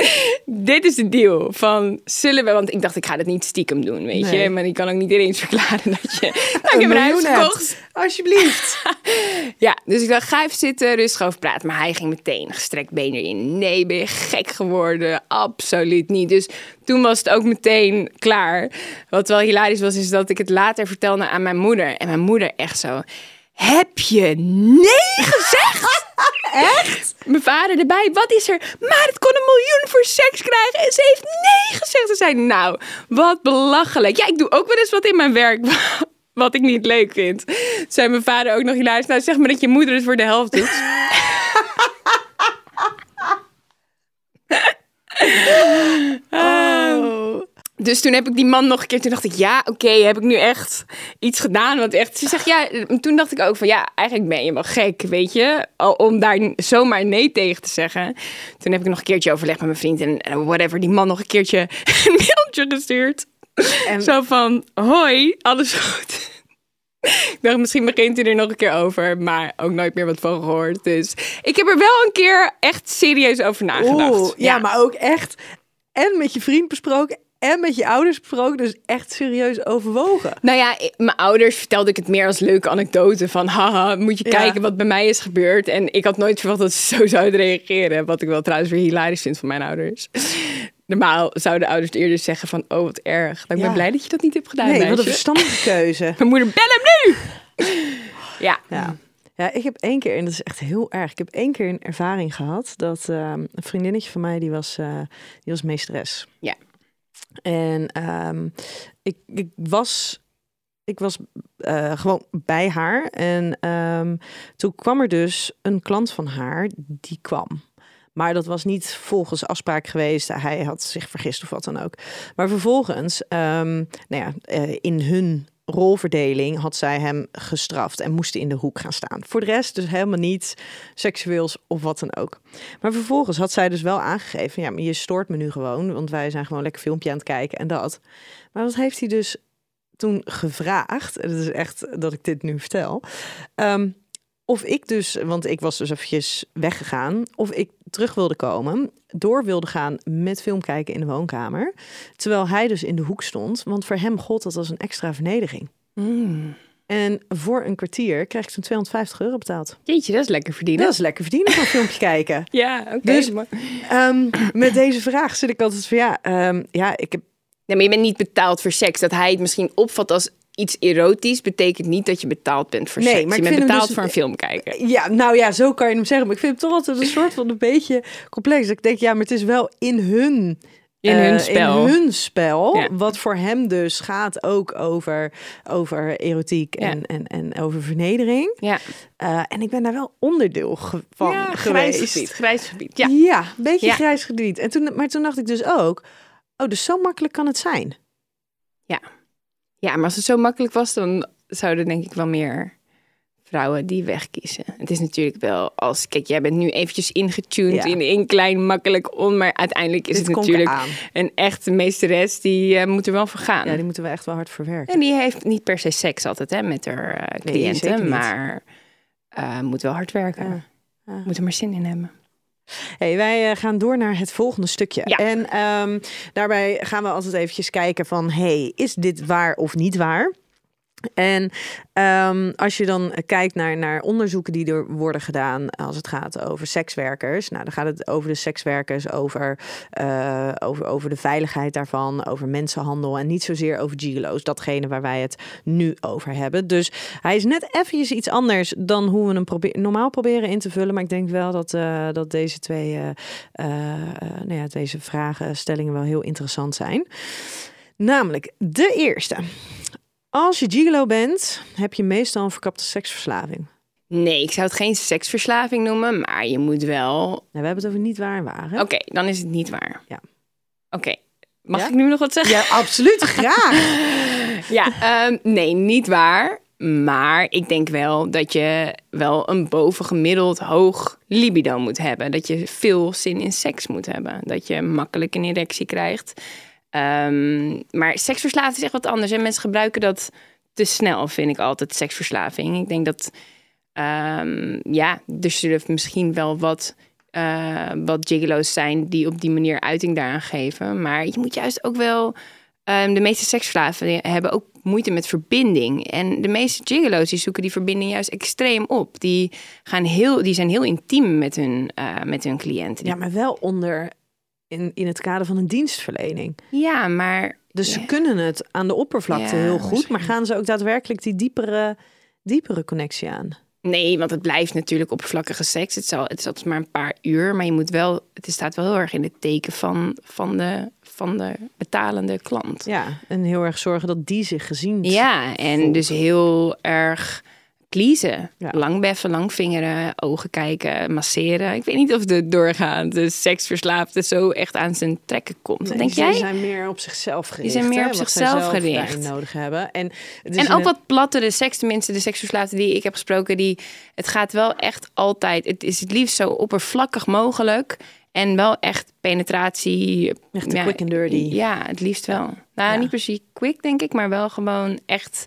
Dit is de deal van zullen we, want ik dacht ik ga dat niet stiekem doen, weet je? Maar ik kan ook niet ineens verklaren dat je, nou, ik heb een huis gekocht. Alsjeblieft. Ja, dus ik dacht, ga even zitten, rustig over praten. Maar hij ging meteen gestrekt been erin. Nee, ben je gek geworden? Absoluut niet. Dus toen was het ook meteen klaar. Wat wel hilarisch was, is dat ik het later vertelde aan mijn moeder. En mijn moeder echt zo... Heb je nee gezegd? Echt? Mijn vader erbij. Wat is er? Maar het kon een miljoen voor seks krijgen. En ze heeft nee gezegd. Ze zei, nou, wat belachelijk. Ja, ik doe ook wel eens wat in mijn werk wat ik niet leuk vind. Zei mijn vader ook nog hilarisch. Nou, zeg maar dat je moeder het voor de helft doet. Oh. Dus toen heb ik die man nog een keer, toen dacht ik, ja, oké, heb ik nu echt iets gedaan? Want echt, ze zegt, ja, toen dacht ik ook van, ja, eigenlijk ben je wel gek, weet je, om daar zomaar nee tegen te zeggen. Toen heb ik nog een keertje overlegd met mijn vriend en whatever, die man nog een keertje een mailtje gestuurd. En- Zo van, hoi, alles goed? Ik dacht, misschien begint hij er nog een keer over, maar ook nooit meer wat van gehoord. Dus ik heb er wel een keer echt serieus over nagedacht. Oeh, ja, maar ook echt. En met je vriend besproken en met je ouders besproken. Dus echt serieus overwogen. Nou ja, ik- mijn ouders vertelde ik het meer als leuke anekdote van haha, moet je Ja. kijken wat bij mij is gebeurd. En ik had nooit verwacht dat ze zo zouden reageren, wat ik wel trouwens weer hilarisch vind van mijn ouders. Normaal zouden ouders eerder zeggen van oh wat erg. Ik Ja. ben blij dat je dat niet hebt gedaan, Nee, wat een meisje. verstandige keuze. Mijn moeder, bel hem nu! ja. Ja. Ja, ik heb één keer, en dat is echt heel erg, ik heb één keer een ervaring gehad dat ehm, een vriendinnetje van mij, die was, eh, die was meesteres. Ja. En ehm, ik, ik was, ik was eh, gewoon bij haar en ehm, toen kwam er dus een klant van haar, die kwam. Maar dat was niet volgens afspraak geweest. Hij had zich vergist of wat dan ook. Maar vervolgens, ehm, nou ja, eh, in hun rolverdeling had zij hem gestraft en moest in de hoek gaan staan. Voor de rest dus helemaal niet seksueels of wat dan ook. Maar vervolgens had zij dus wel aangegeven, ja, maar je stoort me nu gewoon, want wij zijn gewoon lekker filmpje aan het kijken en dat. Maar wat heeft hij dus toen gevraagd? Het is echt dat ik dit nu vertel. ehm, of ik dus, want ik was dus eventjes weggegaan, of ik terug wilde komen, door wilde gaan met film kijken in de woonkamer, terwijl hij dus in de hoek stond, want voor hem gold dat als een extra vernedering. Mm. En voor een kwartier krijg ik zo'n 250 euro betaald. Jeetje, dat is lekker verdienen. Dat is lekker verdienen van filmpje kijken. Ja, oké. Dus- maar... Ehm, met deze vraag zit ik altijd van ja, ehm, ja, ik heb Nee, maar je bent niet betaald voor seks. Dat hij het misschien opvat als iets erotisch, betekent niet dat je betaald bent voor Nee, seks. maar je bent betaald dus- voor een film kijken. Ja, nou ja, zo kan je hem zeggen. Maar ik vind het toch altijd een soort van een beetje complex. Dat Ik denk, ja, maar het is wel in hun... In eh, hun spel. In hun spel. Ja. Wat voor hem dus gaat ook over, over erotiek en, Ja. en, en over vernedering. Ja, Eh, en ik ben daar wel onderdeel ge- van ja geweest. grijs gebied. Grijs gebied. Ja. Ja, een beetje grijs gebied. En toen, maar toen dacht ik dus ook, oh, dus zo makkelijk kan het zijn. ja, maar als het zo makkelijk was, dan zouden denk ik wel meer vrouwen die wegkiezen. Het is natuurlijk wel als, kijk, jij bent nu eventjes ingetuned Ja. in een klein makkelijk on, maar uiteindelijk is Dit het natuurlijk aan. een echte meesteres die eh, moet er wel voor gaan. Ja, die moeten we echt wel hard verwerken. En die heeft niet per se seks altijd hè, met haar eh, cliënten, maar eh, moet wel hard werken. Ja. Ja. Moet er maar zin in hebben. Hey, wij eh, gaan door naar het volgende stukje. Ja. En ehm, daarbij gaan we altijd eventjes kijken van... hey, is dit waar of niet waar? En ehm, als je dan kijkt naar, naar onderzoeken die er worden gedaan als het gaat over sekswerkers. Nou, dan gaat het over de sekswerkers, over, eh, over, over de veiligheid daarvan, over mensenhandel en niet zozeer over gigolo's. Datgene waar wij het nu over hebben. Dus hij is net eventjes iets anders dan hoe we hem normaal proberen in te vullen. Maar ik denk wel dat, eh, dat deze twee eh, eh, eh, nou ja, deze vragenstellingen wel heel interessant zijn. Namelijk de eerste. Als je gigolo bent, heb je meestal een verkapte seksverslaving. Nee, ik zou het geen seksverslaving noemen, maar je moet wel... Nou, we hebben het over niet waar en waar. Oké, dan is het niet waar. Ja. Oké, mag Ja? ik nu nog wat zeggen? Ja, absoluut. Graag. Ja, ehm, nee, niet waar. Maar ik denk wel dat je wel een bovengemiddeld hoog libido moet hebben. Dat je veel zin in seks moet hebben. Dat je makkelijk een erectie krijgt. Ehm, maar seksverslaving is echt wat anders. En mensen gebruiken dat te snel, vind ik altijd, seksverslaving. Ik denk dat, ehm, ja, er zullen misschien wel wat, eh, wat gigolo's zijn die op die manier uiting daaraan geven. Maar je moet juist ook wel... ehm, de meeste seksverslaafden hebben ook moeite met verbinding. En de meeste gigolo's die zoeken die verbinding juist extreem op. Die, gaan heel, die zijn heel intiem met hun, eh, met hun cliënten. Ja, maar wel onder in, in het kader van een dienstverlening. Ja, maar Dus ze kunnen het aan de oppervlakte Ja, heel goed, maar gaan ze ook daadwerkelijk die diepere, diepere connectie aan? Nee, want het blijft natuurlijk oppervlakkige seks. Het is, al, het is altijd maar een paar uur, maar je moet wel, het staat wel heel erg in het teken van, van, de, van de betalende klant. Ja, en heel erg zorgen dat die zich gezien Ja, en voelt. dus heel erg Ja. Lang beffen, lang vingeren, ogen kijken, masseren. Ik weet niet of de doorgaande seksverslaafde zo echt aan zijn trekken komt. Nee, denk die jij? zijn meer op zichzelf gericht. zijn meer op zichzelf zelf gericht. nodig hebben. En, En ook het- wat plattere seks, tenminste de seksverslaafden die ik heb gesproken, die, het gaat wel echt altijd, het is het liefst zo oppervlakkig mogelijk en wel echt penetratie. Echt de quick and dirty. Ja, het liefst wel. Nou, Ja. niet precies quick denk ik, maar wel gewoon echt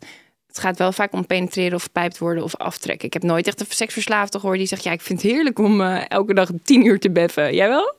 Het gaat wel vaak om penetreren of gepijpt worden of aftrekken. Ik heb nooit echt een seksverslaafde gehoord die zegt... ja, ik vind het heerlijk om eh, elke dag tien uur te beffen. Jij wel?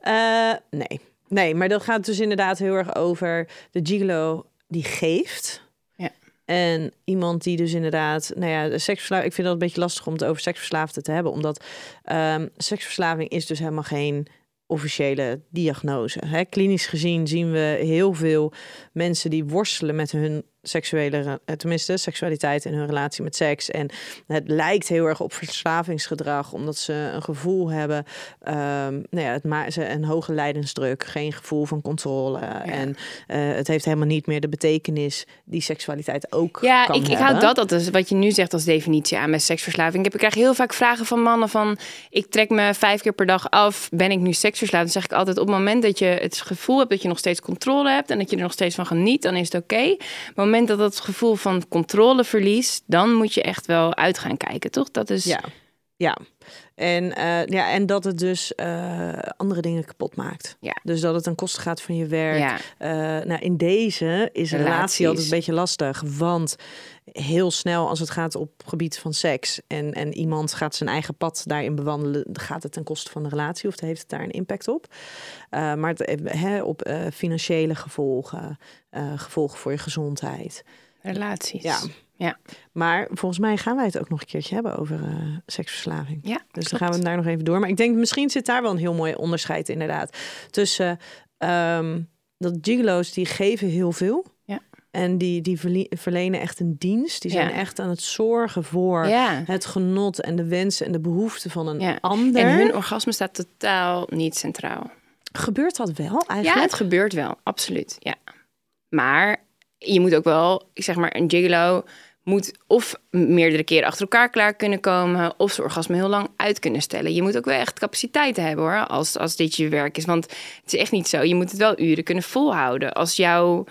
Eh, nee. nee, maar dat gaat dus inderdaad heel erg over de gigolo die geeft. Ja. En iemand die dus inderdaad, nou ja, seksverslaving. Ik vind dat een beetje lastig om het over seksverslaafden te hebben, omdat ehm, seksverslaving is dus helemaal geen officiële diagnose. Hè? Klinisch gezien zien we heel veel mensen die worstelen met hun seksuele, eh, tenminste seksualiteit en hun relatie met seks. En het lijkt heel erg op verslavingsgedrag, omdat ze een gevoel hebben, ehm, nou ja, het ma ze een hoge lijdensdruk, geen gevoel van controle. En eh, het heeft helemaal niet meer de betekenis die seksualiteit ook Ja, kan ik, ik hou dat altijd, wat je nu zegt als definitie aan met seksverslaving. Ik, heb, ik krijg heel vaak vragen van mannen van... ik trek me vijf keer per dag af, ben ik nu seksverslaafd? Dan zeg ik altijd, op het moment dat je het gevoel hebt... dat je nog steeds controle hebt en dat je er nog steeds van geniet... dan is het oké. Het moment dat dat gevoel van controle verliest... dan moet je echt wel uit gaan kijken, toch? Dat is... Ja, ja. En, eh, ja, en dat het dus eh, andere dingen kapot maakt. Ja. Dus dat het ten koste gaat van je werk. Ja. Eh, nou, in deze is een relatie altijd een beetje lastig. Want heel snel als het gaat op gebied van seks... en, en iemand gaat zijn eigen pad daarin bewandelen... gaat het ten koste van de relatie of heeft het daar een impact op. Maar het, op financiële gevolgen, gevolgen voor je gezondheid... Relaties. Ja. Ja. Maar volgens mij gaan wij het ook nog een keertje hebben over eh, seksverslaving. Ja, Dus klopt. dan gaan we daar nog even door. Maar ik denk misschien zit daar wel een heel mooi onderscheid inderdaad. Tussen ehm, dat gigolo's die geven heel veel. Ja. En die, die verlenen echt een dienst. Die zijn Ja. echt aan het zorgen voor Ja. het genot en de wensen en de behoeften van een Ja. ander. En hun orgasme staat totaal niet centraal. Gebeurt dat wel eigenlijk? Ja, het gebeurt wel, absoluut. Ja. Maar je moet ook wel, zeg maar, een gigolo moet of meerdere keren achter elkaar klaar kunnen komen, of zijn orgasme heel lang uit kunnen stellen. Je moet ook wel echt capaciteit hebben hoor, als, als dit je werk is. Want het is echt niet zo. Je moet het wel uren kunnen volhouden. Als jouw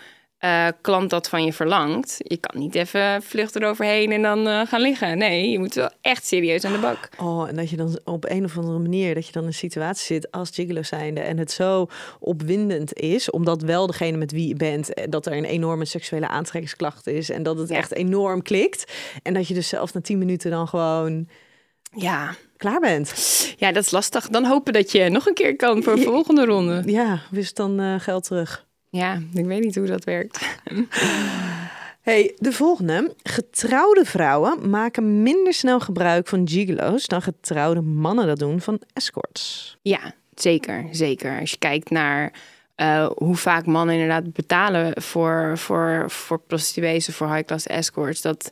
eh, klant dat van je verlangt, je kan niet even vlucht eroverheen en dan eh, gaan liggen. Nee, je moet wel echt serieus aan de bak. Oh, en dat je dan op een of andere manier dat je dan in een situatie zit als gigolo zijnde en het zo opwindend is, omdat wel degene met wie je bent, eh, dat er een enorme seksuele aantrekkingsklacht is en dat het Ja. echt enorm klikt en dat je dus zelf na tien minuten dan gewoon Ja. klaar bent. ja, dat is lastig. Dan hopen dat je nog een keer kan voor een volgende ronde. Ja, wist dan geld terug. Ja, ik weet niet hoe dat werkt. Hey, de volgende. Getrouwde vrouwen maken minder snel gebruik van gigolo's dan getrouwde mannen dat doen van escorts. Ja, zeker, zeker. Als je kijkt naar eh, hoe vaak mannen inderdaad betalen voor, voor, voor prostituees of voor high-class escorts, dat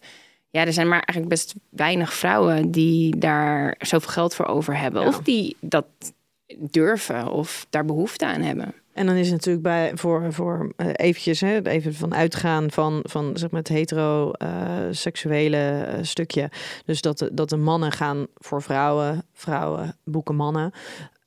ja, er zijn maar eigenlijk best weinig vrouwen die daar zoveel geld voor over hebben. Ja. Of die dat durven of daar behoefte aan hebben. En dan is het natuurlijk bij voor, voor eh, eventjes hè, even van uitgaan van, van zeg maar het hetero eh, eh, stukje. Dus dat dat de mannen gaan voor vrouwen, vrouwen boeken mannen.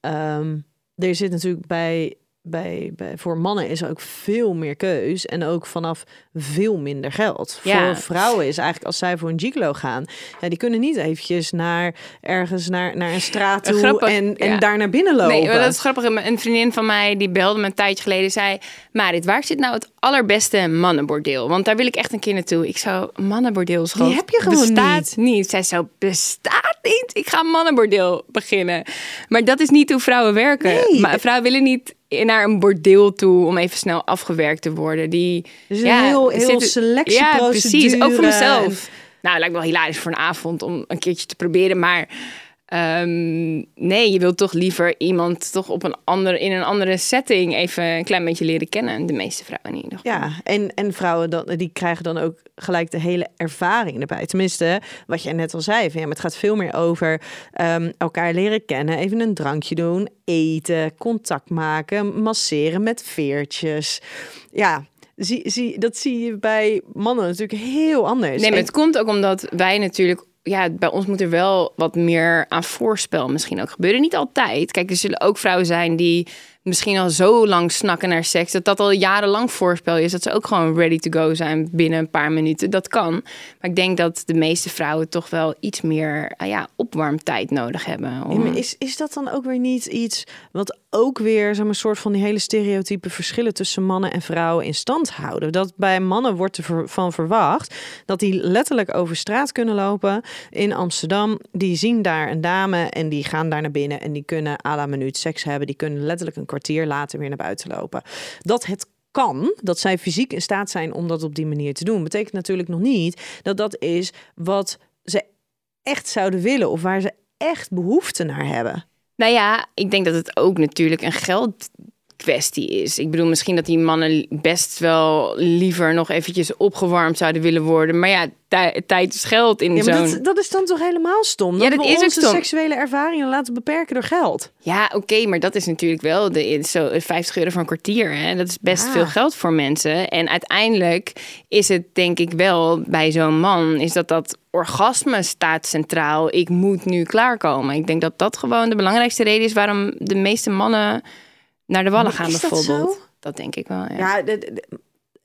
Ehm, er zit natuurlijk bij, bij, bij voor mannen is er ook veel meer keus en ook vanaf veel minder geld. Ja. Voor vrouwen is eigenlijk als zij voor een gigolo gaan, ja, die kunnen niet eventjes naar ergens naar, naar een straat toe Grappig, en, en daar naar binnen lopen. Nee, dat is grappig. Een vriendin van mij die belde me een tijdje geleden. Zei, Marit, waar zit nou het allerbeste mannenbordeel? Want daar wil ik echt een keer naartoe. Ik zou mannenbordeel schat, Die heb je gewoon bestaat niet. Zij zo, bestaat niet? Ik ga een mannenbordeel beginnen. Maar dat is niet hoe vrouwen werken. Nee. Maar vrouwen willen niet naar een bordeel toe om even snel afgewerkt te worden. Die, Dus een heel, heel zitten- selectieprocedure. Ja, precies. Ook voor mezelf. Nou, het lijkt me wel hilarisch voor een avond om een keertje te proberen. Maar ehm, nee, je wilt toch liever iemand toch op een andere, in een andere setting even een klein beetje leren kennen. De meeste vrouwen in ieder geval. Ja, en, en vrouwen dan, die krijgen dan ook gelijk de hele ervaring erbij. Tenminste, wat jij net al zei. Van, ja, maar het gaat veel meer over ehm, elkaar leren kennen. Even een drankje doen, eten, contact maken, masseren met veertjes. Ja, zie, zie, dat zie je bij mannen natuurlijk heel anders. Nee, maar En- het komt ook omdat wij natuurlijk... Ja, bij ons moet er wel wat meer aan voorspel misschien ook gebeuren. Niet altijd. Kijk, er zullen ook vrouwen zijn die misschien al zo lang snakken naar seks, dat dat al jarenlang voorspel is. Dat ze ook gewoon ready to go zijn binnen een paar minuten. Dat kan. Maar ik denk dat de meeste vrouwen toch wel iets meer uh, ja, opwarmtijd nodig hebben. Is, is dat dan ook weer niet iets wat ook weer zo'n soort van die hele stereotype verschillen tussen mannen en vrouwen in stand houden? Dat bij mannen wordt ervan verwacht dat die letterlijk over straat kunnen lopen in Amsterdam. Die zien daar een dame en die gaan daar naar binnen en die kunnen à la minuut seks hebben. Die kunnen letterlijk een kwartier later weer naar buiten lopen. Dat het kan, dat zij fysiek in staat zijn om dat op die manier te doen, betekent natuurlijk nog niet dat dat is wat ze echt zouden willen of waar ze echt behoefte naar hebben. Nou ja, ik denk dat het ook natuurlijk een geld kwestie is. Ik bedoel, misschien dat die mannen best wel liever nog eventjes opgewarmd zouden willen worden. Maar ja, tijd is geld in ja, zo'n... Dat, dat, is dan toch helemaal stom? Dat ja, dat is onze stom. seksuele ervaringen laten beperken door geld. Ja, oké, maar dat is natuurlijk wel de, zo 50 euro voor een kwartier. Hè? Dat is best veel geld voor mensen. En uiteindelijk is het denk ik wel bij zo'n man... is dat dat orgasme staat centraal. Ik moet nu klaarkomen. Ik denk dat dat gewoon de belangrijkste reden is... waarom de meeste mannen naar de wallen gaan bijvoorbeeld. Dat, dat, denk ik wel. Ja, ja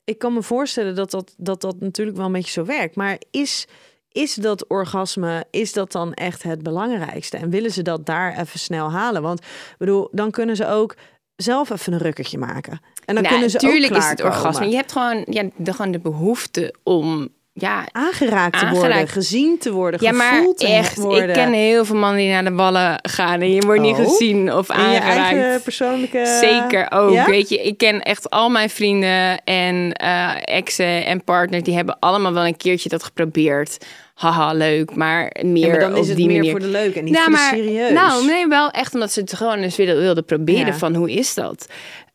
ik kan me voorstellen dat dat, dat dat natuurlijk wel een beetje zo werkt. Maar is, is dat orgasme, is dat dan echt het belangrijkste? En willen ze dat daar even snel halen? Want bedoel, dan kunnen ze ook zelf even een rukkertje maken. En dan kunnen ze tuurlijk ook is het orgasme. Je hebt gewoon, ja, de, gewoon de behoefte om ja, aangeraakt te worden, gezien te worden, ja, maar echt, worden. Ik ken heel veel mannen die naar de ballen gaan en je wordt niet oh. gezien of aangeraakt. Je eigen persoonlijke... Zeker ook, weet je. Ik ken echt al mijn vrienden en uh, exen en partners, die hebben allemaal wel een keertje dat geprobeerd. Haha, leuk, maar meer ja, maar dan is het die meer voor de leuk en niet nou, voor de serieus. Nou, nee, wel echt omdat ze het gewoon eens wilden, wilden proberen van hoe is dat.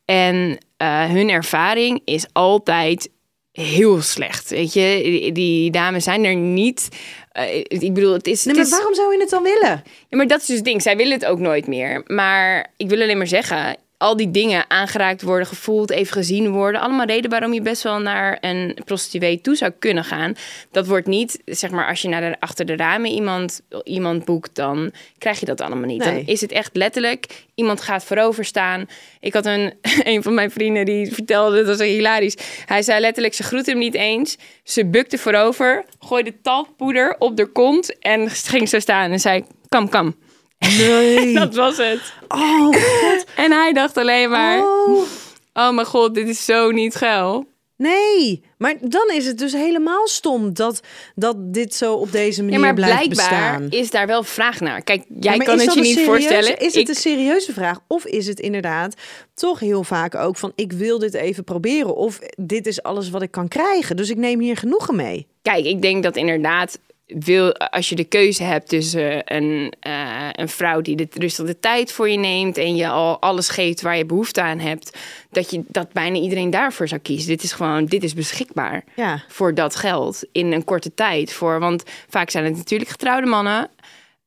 En uh, hun ervaring is altijd heel slecht. Weet je, die, dames zijn er niet. Uh, ik bedoel, het is. Nee, maar waarom zou je het dan willen? Ja, maar dat is dus het ding. Zij willen het ook nooit meer. Maar ik wil alleen maar zeggen, al die dingen aangeraakt worden, gevoeld, even gezien worden. Allemaal reden waarom je best wel naar een prostituee toe zou kunnen gaan. Dat wordt niet, zeg maar, als je naar de, achter de ramen iemand, iemand boekt, dan krijg je dat allemaal niet. Dan is het echt letterlijk, iemand gaat voorover staan. Ik had een, een van mijn vrienden die vertelde, dat was hilarisch. Hij zei letterlijk, ze groette hem niet eens. Ze bukte voorover, gooide talkpoeder op de kont en ging zo staan en zei, kam, kam. Nee. dat was het. Oh, god. En hij dacht alleen maar... Oh. oh mijn god, dit is zo niet geil. Nee, maar dan is het dus helemaal stom dat, dat dit zo op deze manier ja, maar blijft bestaan. is daar wel vraag naar. Kijk, jij kan het je niet voorstellen. Is het een serieuze vraag? Of is het inderdaad toch heel vaak ook van... ik wil dit even proberen. Of dit is alles wat ik kan krijgen. Dus ik neem hier genoegen mee. Kijk, ik denk dat inderdaad wil, als je de keuze hebt tussen een, uh, een vrouw die de rustig de tijd voor je neemt en je al alles geeft waar je behoefte aan hebt, dat je dat bijna iedereen daarvoor zou kiezen. Dit is gewoon, dit is beschikbaar ja. voor dat geld in een korte tijd. Voor, want vaak zijn het natuurlijk getrouwde mannen.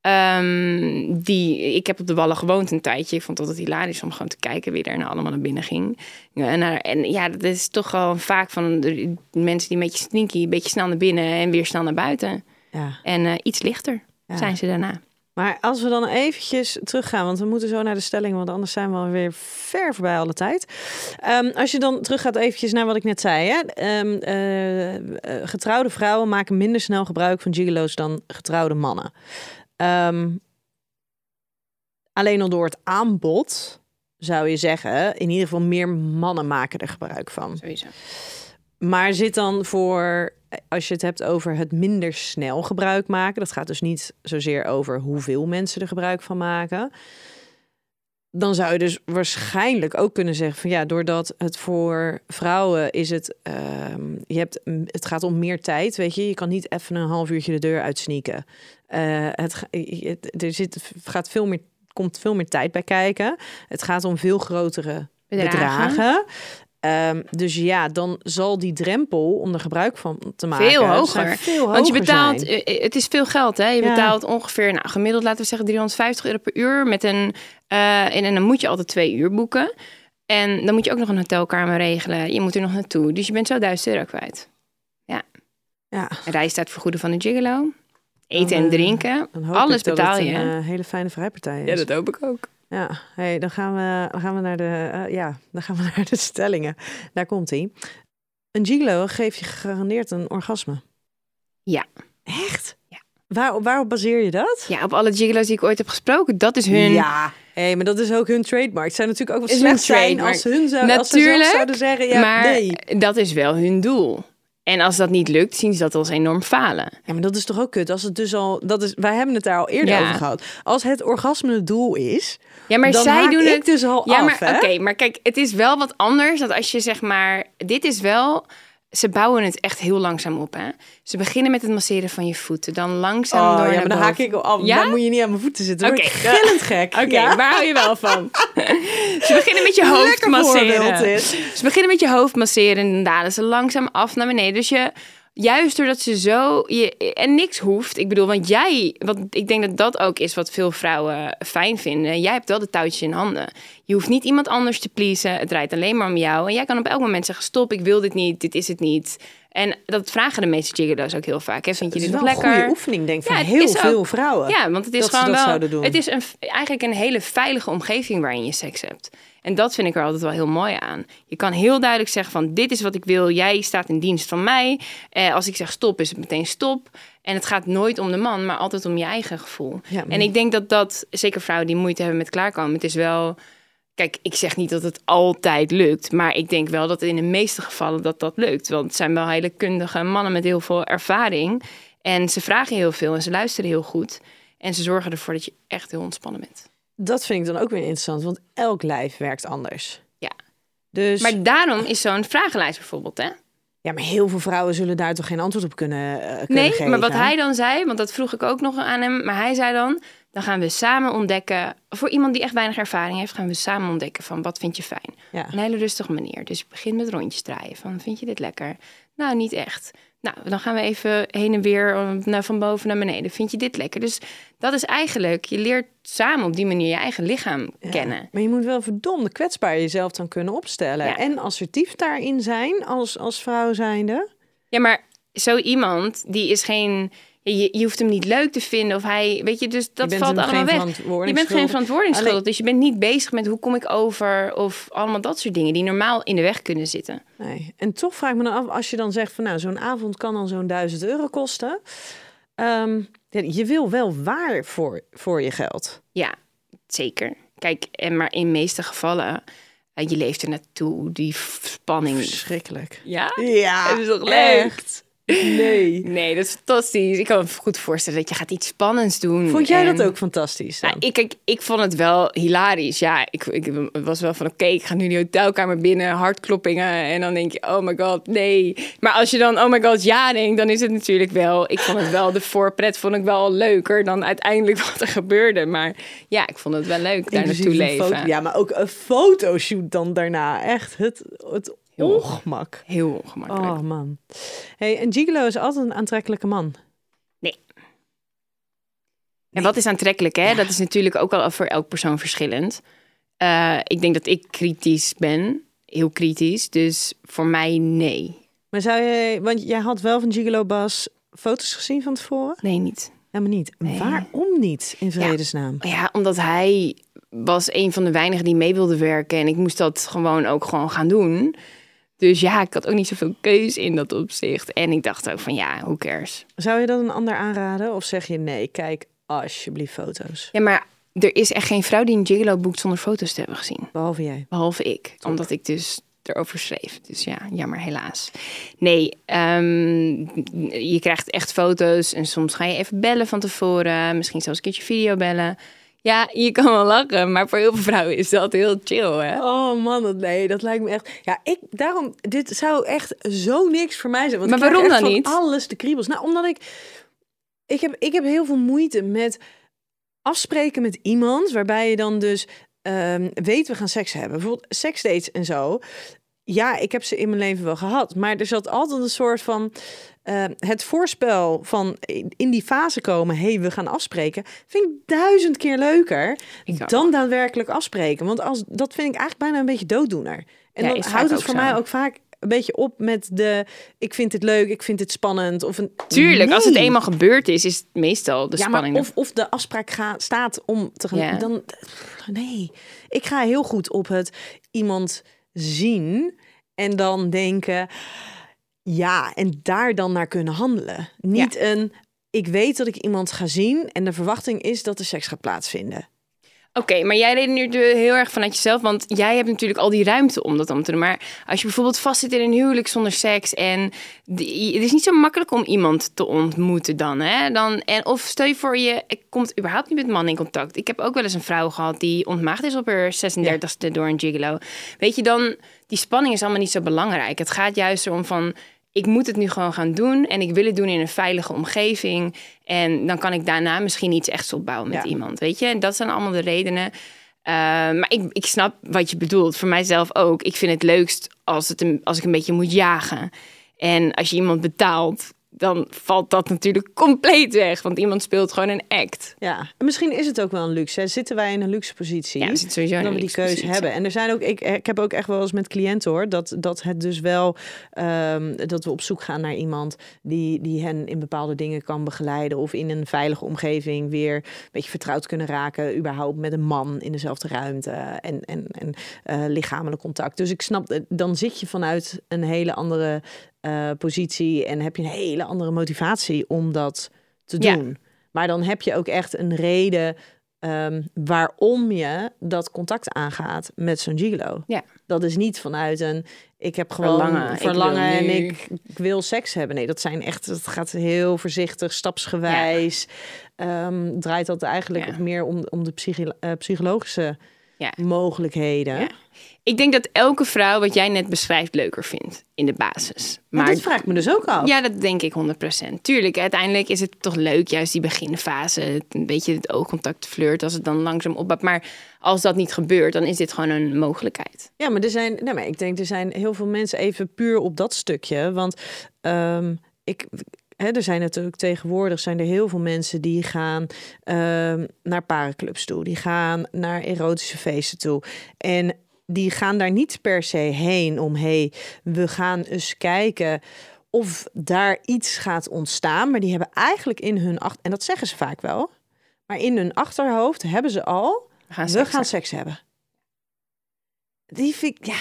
Um, die, ik heb op de Wallen gewoond een tijdje. Ik vond het altijd hilarisch om gewoon te kijken wie er nou allemaal naar binnen ging. En, en ja, dat is toch gewoon vaak van de mensen die een beetje sneaky, een beetje snel naar binnen en weer snel naar buiten. Ja. En uh, iets lichter zijn ze daarna. Maar als we dan eventjes teruggaan, want we moeten zo naar de stelling, want anders zijn we alweer ver voorbij alle tijd. Um, als je dan teruggaat eventjes naar wat ik net zei. Hè? Um, uh, getrouwde vrouwen maken minder snel gebruik van gigolo's dan getrouwde mannen. Um, alleen al door het aanbod zou je zeggen, in ieder geval meer mannen maken er gebruik van. Sowieso. Maar zit dan voor als je het hebt over het minder snel gebruik maken, dat gaat dus niet zozeer over hoeveel mensen er gebruik van maken. Dan zou je dus waarschijnlijk ook kunnen zeggen van ja, doordat het voor vrouwen is het, uh, je hebt, het gaat om meer tijd, weet je. Je kan niet even een half uurtje de deur uitsnieken. Uh, het, er zit, gaat veel meer, komt veel meer tijd bij kijken. Het gaat om veel grotere bedragen. bedragen. Um, dus ja, dan zal die drempel om er gebruik van te maken veel hoger. Veel hoger Want je betaalt, zijn. Eh, het is veel geld, hè? Je betaalt ongeveer, nou, gemiddeld laten we zeggen 350 euro per uur met een, uh, en, dan moet je altijd twee uur boeken. En dan moet je ook nog een hotelkamer regelen. Je moet er nog naartoe. Dus je bent zo 1000 euro kwijt. Ja. ja. Reistijd vergoeden van de gigolo. Eten en drinken. Alles betaal je. Een hele fijne vrijpartij is. Ja, dat hoop ik ook. Ja, hey, dan, gaan we, dan gaan we naar de, eh, ja, dan gaan we naar de stellingen. Daar komt hij. Een gigolo geeft je gegarandeerd een orgasme. Ja. Echt? Ja. Waar, waarop baseer je dat? Ja, op alle gigolo's die ik ooit heb gesproken. Dat is hun... Ja, hey, maar dat is ook hun trademark. Het zou natuurlijk ook hun slecht zijn als hun zou, als ze zelf Natuurlijk, zouden zeggen, ja, maar nee. dat is wel hun doel. En als dat niet lukt, zien ze dat als enorm falen. Ja, maar dat is toch ook kut? Als het dus al, dat is, wij hebben het daar al eerder Ja. over gehad. Als het orgasme het doel is, Ja, maar dan zij doen het dus al Ja, af, oké, maar kijk, het is wel wat anders dat als je zeg maar, dit is wel, ze bouwen het echt heel langzaam op, hè? Ze beginnen met het masseren van je voeten, dan langzaam Oh door ja, naar maar dan haak ik al af. Ja? Dan moet je niet aan mijn voeten zitten. Oké, ik gillend gek. Oké, Ja? waar hou je wel van? ze beginnen met je hoofd Lekker masseren. Ze beginnen met je hoofd masseren en dan dalen ze langzaam af naar beneden. Dus je, juist doordat ze zo, je, en niks hoeft. Ik bedoel, want jij, want ik denk dat dat ook is wat veel vrouwen fijn vinden. Jij hebt wel de touwtjes in handen. Je hoeft niet iemand anders te pleasen. Het draait alleen maar om jou. En jij kan op elk moment zeggen, stop, ik wil dit niet, dit is het niet. En dat vragen de meeste gigolo's ook heel vaak. Hè? Vind je dit nog een lekker? goede oefening, denk ik, Ja, van heel ook- veel vrouwen. Ja, want het is gewoon wel. doen. Het is een, eigenlijk een hele veilige omgeving waarin je seks hebt. En dat vind ik er altijd wel heel mooi aan. Je kan heel duidelijk zeggen van dit is wat ik wil. Jij staat in dienst van mij. Eh, als ik zeg stop, is het meteen stop. En het gaat nooit om de man, maar altijd om je eigen gevoel. Ja, maar- En ik denk dat dat, zeker vrouwen die moeite hebben met klaarkomen, het is wel. Kijk, ik zeg niet dat het altijd lukt, maar ik denk wel dat in de meeste gevallen dat dat lukt. Want het zijn wel hele kundige mannen met heel veel ervaring. En ze vragen heel veel en ze luisteren heel goed. En ze zorgen ervoor dat je echt heel ontspannen bent. Dat vind ik dan ook weer interessant, want elk lijf werkt anders. Ja. Dus, Maar daarom is zo'n vragenlijst bijvoorbeeld, hè? Ja, maar heel veel vrouwen zullen daar toch geen antwoord op kunnen, kunnen Nee, geven? maar wat hij dan zei, want dat vroeg ik ook nog aan hem. Maar hij zei dan, dan gaan we samen ontdekken. Voor iemand die echt weinig ervaring heeft, gaan we samen ontdekken van wat vind je fijn. Ja. Een hele rustige manier. Dus je begint met rondjes draaien. Van vind je dit lekker? Nou, niet echt. Nou, dan gaan we even heen en weer eh, van boven naar beneden. Vind je dit lekker? Dus dat is eigenlijk, je leert samen op die manier je eigen lichaam Ja. kennen. Maar je moet wel verdomde kwetsbaar jezelf dan kunnen opstellen. Ja. En assertief daarin zijn als, als vrouw zijnde. Ja, maar zo iemand, die is geen... Je, je hoeft hem niet leuk te vinden of hij... Weet je, dus dat valt allemaal weg. Je bent geen schuldig. verantwoording schuldig. Alleen- Dus je bent niet bezig met hoe kom ik over... of allemaal dat soort dingen die normaal in de weg kunnen zitten. Nee. En toch vraag ik me dan af, als je dan zegt van nou, zo'n avond kan dan zo'n duizend euro kosten. Ehm, je wil wel waar voor, voor je geld. Ja, zeker. Kijk, en maar in meeste gevallen... eh, je leeft er naartoe, die spanning. Verschrikkelijk. Ja? Ja, Het is toch leuk? echt. Nee. Nee, dat is fantastisch. Ik kan me goed voorstellen dat je gaat iets spannends doen. Vond jij En- dat ook fantastisch? Nou, ik, kijk, ik vond het wel hilarisch. Ja, ik, ik was wel van oké, ik ga nu die hotelkamer binnen, hartkloppingen. En dan denk je, oh my god, nee. Maar als je dan, oh my god, ja denkt, dan is het natuurlijk wel... Ik vond het wel, de voorpret vond ik wel leuker dan uiteindelijk wat er gebeurde. Maar ja, ik vond het wel leuk daar Inclusief naartoe leven. Foto, ja, maar ook een fotoshoot dan daarna. Echt het, het Heel ongemak. Heel ongemakkelijk. Oh man. Hey, een gigolo is altijd een aantrekkelijke man. En wat is aantrekkelijk, hè? Dat is natuurlijk ook al voor elk persoon verschillend. Eh, ik denk dat ik kritisch ben, heel kritisch. Dus voor mij nee. Maar zou je, want jij had wel van Gigolo Bas foto's gezien van tevoren? Nee, niet. Helemaal niet. Nee. Waarom niet, in vredesnaam? Ja, omdat hij was een van de weinigen die mee wilde werken. En ik moest dat gewoon ook gewoon gaan doen. Dus ja, ik had ook niet zoveel keus in dat opzicht. En ik dacht ook van ja, who cares? Zou je dat een ander aanraden? Of zeg je nee, kijk alsjeblieft foto's. Ja, maar er is echt geen vrouw die een gigolo boekt zonder foto's te hebben gezien. Behalve jij. Behalve ik. Omdat ik dus erover schreef. Dus ja, jammer helaas. Nee, ehm, je krijgt echt foto's. En soms ga je even bellen van tevoren. Misschien zelfs een keertje video bellen. Ja, je kan wel lachen. Maar voor heel veel vrouwen is dat heel chill, hè? Oh man, dat, nee, dat lijkt me echt... Ja, ik, daarom, dit zou echt zo niks voor mij zijn. Want Maar ik waarom dan van niet? alles de kriebels. Nou, omdat ik... Ik heb, ik heb heel veel moeite met afspreken met iemand... waarbij je dan dus ehm, weet, we gaan seks hebben. Bijvoorbeeld seksdates en zo. Ja, ik heb ze in mijn leven wel gehad. Maar er zat altijd een soort van... eh, het voorspel van in die fase komen... hey, we gaan afspreken... vind ik duizend keer leuker dan daadwerkelijk afspreken. Want als, dat vind ik eigenlijk bijna een beetje dooddoener. En Ja, dan houdt het voor zo. mij ook vaak een beetje op met de... ik vind het leuk, ik vind het spannend. Of een, Tuurlijk, als het eenmaal gebeurd is, is het meestal de Ja, spanning. maar of, of de afspraak ga, staat om te gaan... Dan, nee, ik ga heel goed op het iemand zien en dan denken... Ja, en daar dan naar kunnen handelen. Niet een... Ik weet dat ik iemand ga zien en de verwachting is dat er seks gaat plaatsvinden. Oké, maar jij redeneert er heel erg vanuit jezelf, want jij hebt natuurlijk al die ruimte om dat om te doen. Maar als je bijvoorbeeld vastzit in een huwelijk zonder seks en die- het is niet zo makkelijk om iemand te ontmoeten dan, hè? Dan, en, of stel je voor, je komt überhaupt niet met mannen in contact. Ik heb ook wel eens een vrouw gehad die ontmaagd is op haar 36e door een gigolo. Weet je, dan, die spanning is allemaal niet zo belangrijk. Het gaat juist erom van, ik moet het nu gewoon gaan doen en ik wil het doen in een veilige omgeving. En dan kan ik daarna misschien iets echt opbouwen met Ja. iemand, weet je. En dat zijn allemaal de redenen. Eh, maar ik, ik snap wat je bedoelt. Voor mijzelf ook. Ik vind het leukst als, het een, als ik een beetje moet jagen. En als je iemand betaalt, dan valt dat natuurlijk compleet weg. Want iemand speelt gewoon een act. Ja, en misschien is het ook wel een luxe. hè. Zitten wij in een luxe positie? Ja, zitten sowieso in dat we die keuze hebben. En er zijn ook, ik, ik heb ook echt wel eens met cliënten hoor, dat, dat het dus wel, ehm, dat we op zoek gaan naar iemand die, die hen in bepaalde dingen kan begeleiden. Of in een veilige omgeving weer een beetje vertrouwd kunnen raken. Überhaupt met een man in dezelfde ruimte en, en, en eh, lichamelijk contact. Dus ik snap, eh, dan zit je vanuit een hele andere eh, positie en heb je een hele andere motivatie om dat te Ja. doen. Maar dan heb je ook echt een reden ehm, waarom je dat contact aangaat met zo'n gigolo. Ja. Dat is niet vanuit een ik heb gewoon Verlangen, verlangen, ik en ik, ik wil seks hebben. Nee, dat zijn echt, het gaat heel voorzichtig, stapsgewijs. Ehm, draait dat eigenlijk Ja. meer om, om de psychi- eh, psychologische Ja. mogelijkheden. Ik denk dat elke vrouw wat jij net beschrijft leuker vindt in de basis. Maar Maar dat vraag ik me dus ook af. Ja, dat denk ik 100%. Tuurlijk, uiteindelijk is het toch leuk, juist die beginfase. Een beetje het oogcontact flirt als het dan langzaam opbouwt. Maar als dat niet gebeurt, dan is dit gewoon een mogelijkheid. Ja, maar er zijn, nee, maar ik denk er zijn heel veel mensen even puur op dat stukje. Want ehm, ik, er zijn natuurlijk tegenwoordig zijn er heel veel mensen die gaan ehm, naar parenclubs toe, die gaan naar erotische feesten toe en die gaan daar niet per se heen om hey, we gaan eens kijken of daar iets gaat ontstaan, maar die hebben eigenlijk in hun achter en dat zeggen ze vaak wel, maar in hun achterhoofd hebben ze al We gaan we seks gaan hebben. seks hebben. Die vind ik, ja,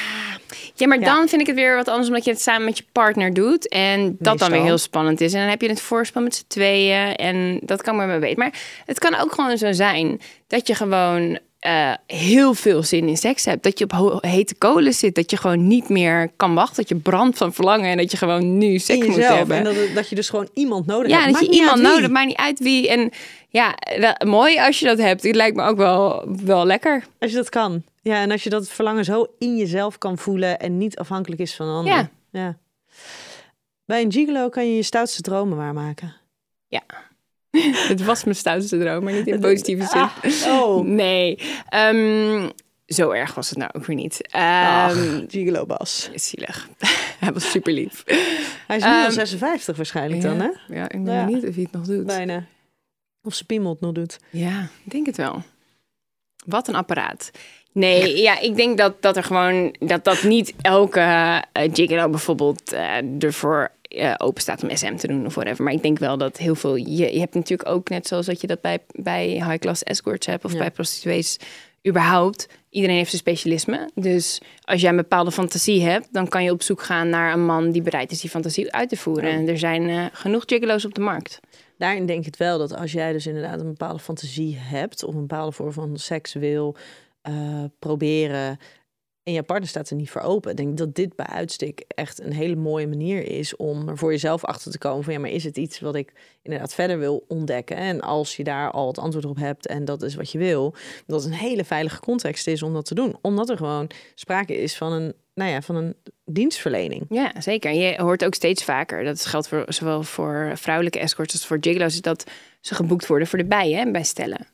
Ja, maar Ja. dan vind ik het weer wat anders omdat je het samen met je partner doet. En dat dan weer heel spannend is. En dan heb je het voorspel met z'n tweeën. En dat kan maar maar weten. Maar het kan ook gewoon zo zijn dat je gewoon eh, heel veel zin in seks hebt. Dat je op hete kolen zit. Dat je gewoon niet meer kan wachten. Dat je brandt van verlangen. En dat je gewoon nu seks in moet hebben. En dat, dat je dus gewoon iemand nodig Ja, hebt. dat je iemand nodig, maakt niet uit wie. En ja, dat- mooi als je dat hebt. Het lijkt me ook wel, wel lekker. Als je dat kan. Ja, en als je dat verlangen zo in jezelf kan voelen en niet afhankelijk is van een ander. Ja. ja. Bij een gigolo kan je je stoutste dromen waarmaken. Het was mijn stoutste droom, maar niet in positieve zin. oh. Nee, Ehm, zo erg was het nou ook weer niet. Ach, Ehm gigolo Bas. zielig. Hij was super lief. Hij is nu al Ehm, 56 waarschijnlijk dan, hè? Ja, ik Ja. benieuwd of hij het nog doet. Bijna. Of ze piemel het nog doet. Ja, ik denk het wel. Wat een apparaat. Nee, ja, ik denk dat, dat er gewoon dat dat niet elke eh gigolo bijvoorbeeld eh, ervoor eh, open staat om SM te doen of whatever. Maar ik denk wel dat heel veel. Je, je hebt natuurlijk ook net zoals dat je dat bij, bij high-class escorts hebt of Ja. bij prostituees überhaupt. Iedereen heeft zijn specialisme. Dus als jij een bepaalde fantasie hebt, dan kan je op zoek gaan naar een man die bereid is die fantasie uit te voeren. En er zijn eh, genoeg gigolo's op de markt. Daarin denk ik het wel dat als jij dus inderdaad een bepaalde fantasie hebt... of een bepaalde vorm van seks wil eh, proberen... en je partner staat er niet voor open... denk ik dat dit bij uitstek echt een hele mooie manier is... om er voor jezelf achter te komen van... ja, maar is het iets wat ik inderdaad verder wil ontdekken? En als je daar al het antwoord op hebt en dat is wat je wil... dat het een hele veilige context is om dat te doen. Omdat er gewoon sprake is van een, nou ja, van een dienstverlening. Ja, zeker. Je hoort ook steeds vaker, dat geldt voor, zowel voor vrouwelijke escorts als voor gigolo's, is dat ze geboekt worden voor de bijen hè, bij stellen.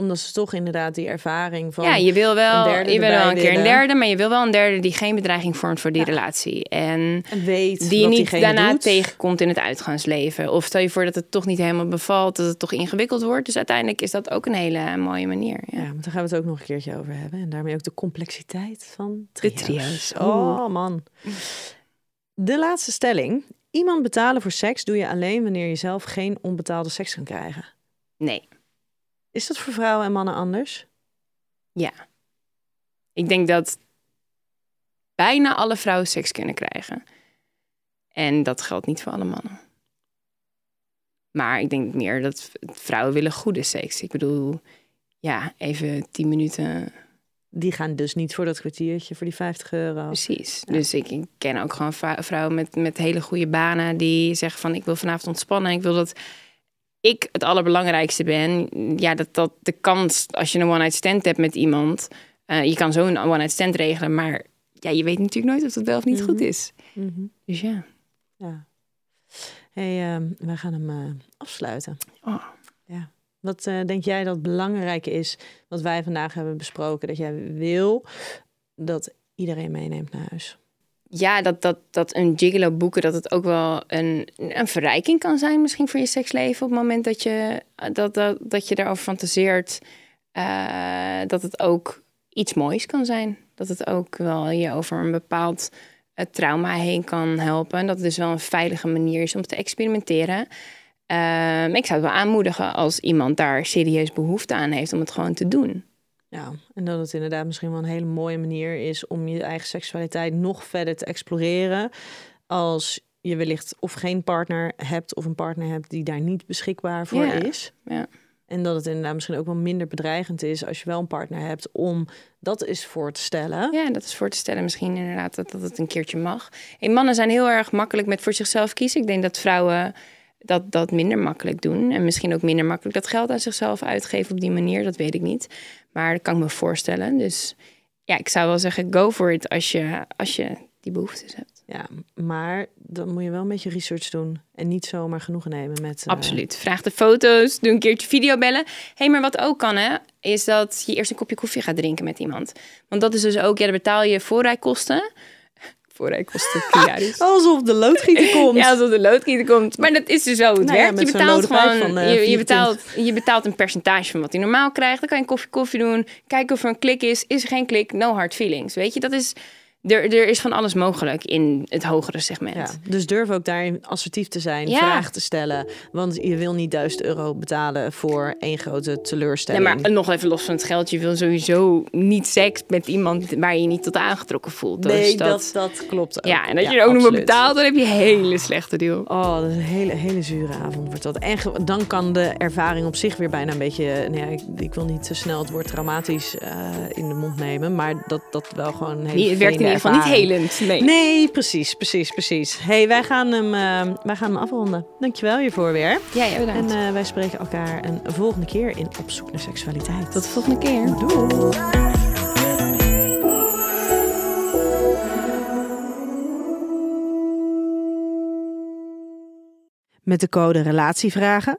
Omdat ze toch inderdaad die ervaring van... ja, je wil wel, een derde je wil wel een keer een derde, maar je wil wel een derde die geen bedreiging vormt voor die relatie. En en weet die niet daarna doet. tegenkomt in het uitgaansleven. Of stel je voor dat het toch niet helemaal bevalt, dat het toch ingewikkeld wordt. Dus uiteindelijk is dat ook een hele mooie manier. Ja. Ja, maar daar gaan we het ook nog een keertje over hebben. En daarmee ook de complexiteit van De trio's. trio's. Oh man. De laatste stelling. Iemand betalen voor seks doe je alleen wanneer je zelf geen onbetaalde seks kan krijgen. Nee. Is dat voor vrouwen en mannen anders? Ja. Ik denk dat bijna alle vrouwen seks kunnen krijgen. En dat geldt niet voor alle mannen. Maar ik denk meer dat vrouwen willen goede seks. Ik bedoel, ja, even tien minuten. Die gaan dus niet voor dat kwartiertje, voor die 50 euro. Precies. Dus ik, ik ken ook gewoon vrou- vrouwen met, met hele goede banen die zeggen van ik wil vanavond ontspannen. Ik wil dat ik het allerbelangrijkste ben. Ja, dat, dat de kans als je een one-night stand hebt met iemand. eh, je kan zo'n one-night stand regelen, maar ja, je weet natuurlijk nooit of het wel of niet goed is. Mhm. Dus ja. Ja. hey, ehm, wij gaan hem eh, afsluiten. Oh. Ja. Wat eh, denk jij dat belangrijk is, wat wij vandaag hebben besproken, dat jij wil dat iedereen meeneemt naar huis? Ja, dat, dat, dat een gigolo boeken, dat het ook wel een, een verrijking kan zijn misschien voor je seksleven. Op het moment dat je, dat, dat, dat je daarover fantaseert, eh, dat het ook iets moois kan zijn. Dat het ook wel je over een bepaald eh, trauma heen kan helpen. En dat het dus wel een veilige manier is om te experimenteren. Ehm, ik zou het wel aanmoedigen als iemand daar serieus behoefte aan heeft om het gewoon te doen. Ja, en dat het inderdaad misschien wel een hele mooie manier is om je eigen seksualiteit nog verder te exploreren. Als je wellicht of geen partner hebt of een partner hebt die daar niet beschikbaar voor Ja, is. ja. En dat het inderdaad misschien ook wel minder bedreigend is als je wel een partner hebt om dat eens voor te stellen. Ja, dat is voor te stellen misschien inderdaad dat, dat het een keertje mag. En mannen zijn heel erg makkelijk met voor zichzelf kiezen. Ik denk dat vrouwen dat, dat minder makkelijk doen. En misschien ook minder makkelijk dat geld aan zichzelf uitgeven op die manier. Dat weet ik niet. Maar dat kan ik me voorstellen. Dus ja, ik zou wel zeggen, go for it als je, als je die behoeftes hebt. Ja, maar dan moet je wel een beetje research doen en niet zomaar genoegen nemen met. eh, Absoluut. Vraag de foto's, doe een keertje videobellen. Hé, hey, maar wat ook kan, hè, is dat je eerst een kopje koffie gaat drinken met iemand. Want dat is dus ook, ja, dan betaal je voorrijkosten. Voorrijkosten, Kiaris. Alsof de loodgieter komt. Ja, alsof de loodgieter komt. Maar dat is dus zo het Nou werkt. je betaalt gewoon, van, eh, je, je, 4 betaalt, je betaalt een percentage van wat hij normaal krijgt. Dan kan je koffie koffie doen. Kijken of er een klik is. Is er geen klik? No hard feelings. Weet je, dat is... Er, er is van alles mogelijk in het hogere segment. Ja, dus durf ook daarin assertief te zijn, Ja. vragen te stellen. Want je wil niet 1000 euro betalen voor één grote Nee, teleurstelling. maar nog even los van het geld. Je wil sowieso niet seks met iemand waar je je niet tot aangetrokken voelt. Dus nee, dat, dat, dat klopt ook. Ja, en dat je er ook nog maar betaalt, dan heb je een hele slechte deal. Oh, dat is een hele, hele zure avond wordt dat. En dan kan de ervaring op zich weer bijna een beetje... Nou ja, ik, ik wil niet te snel het woord traumatisch eh, in de mond nemen. Maar dat dat wel gewoon een hele Nee, het werkt ieder geval niet helend. Nee. Nee, precies, precies, precies. hey, wij gaan hem, eh, wij gaan hem afronden. Dankjewel hiervoor weer. Ja, ja, bedankt. En eh, wij spreken elkaar een volgende keer in Op zoek naar seksualiteit. Tot de volgende keer. Doei. Met de code Relatievragen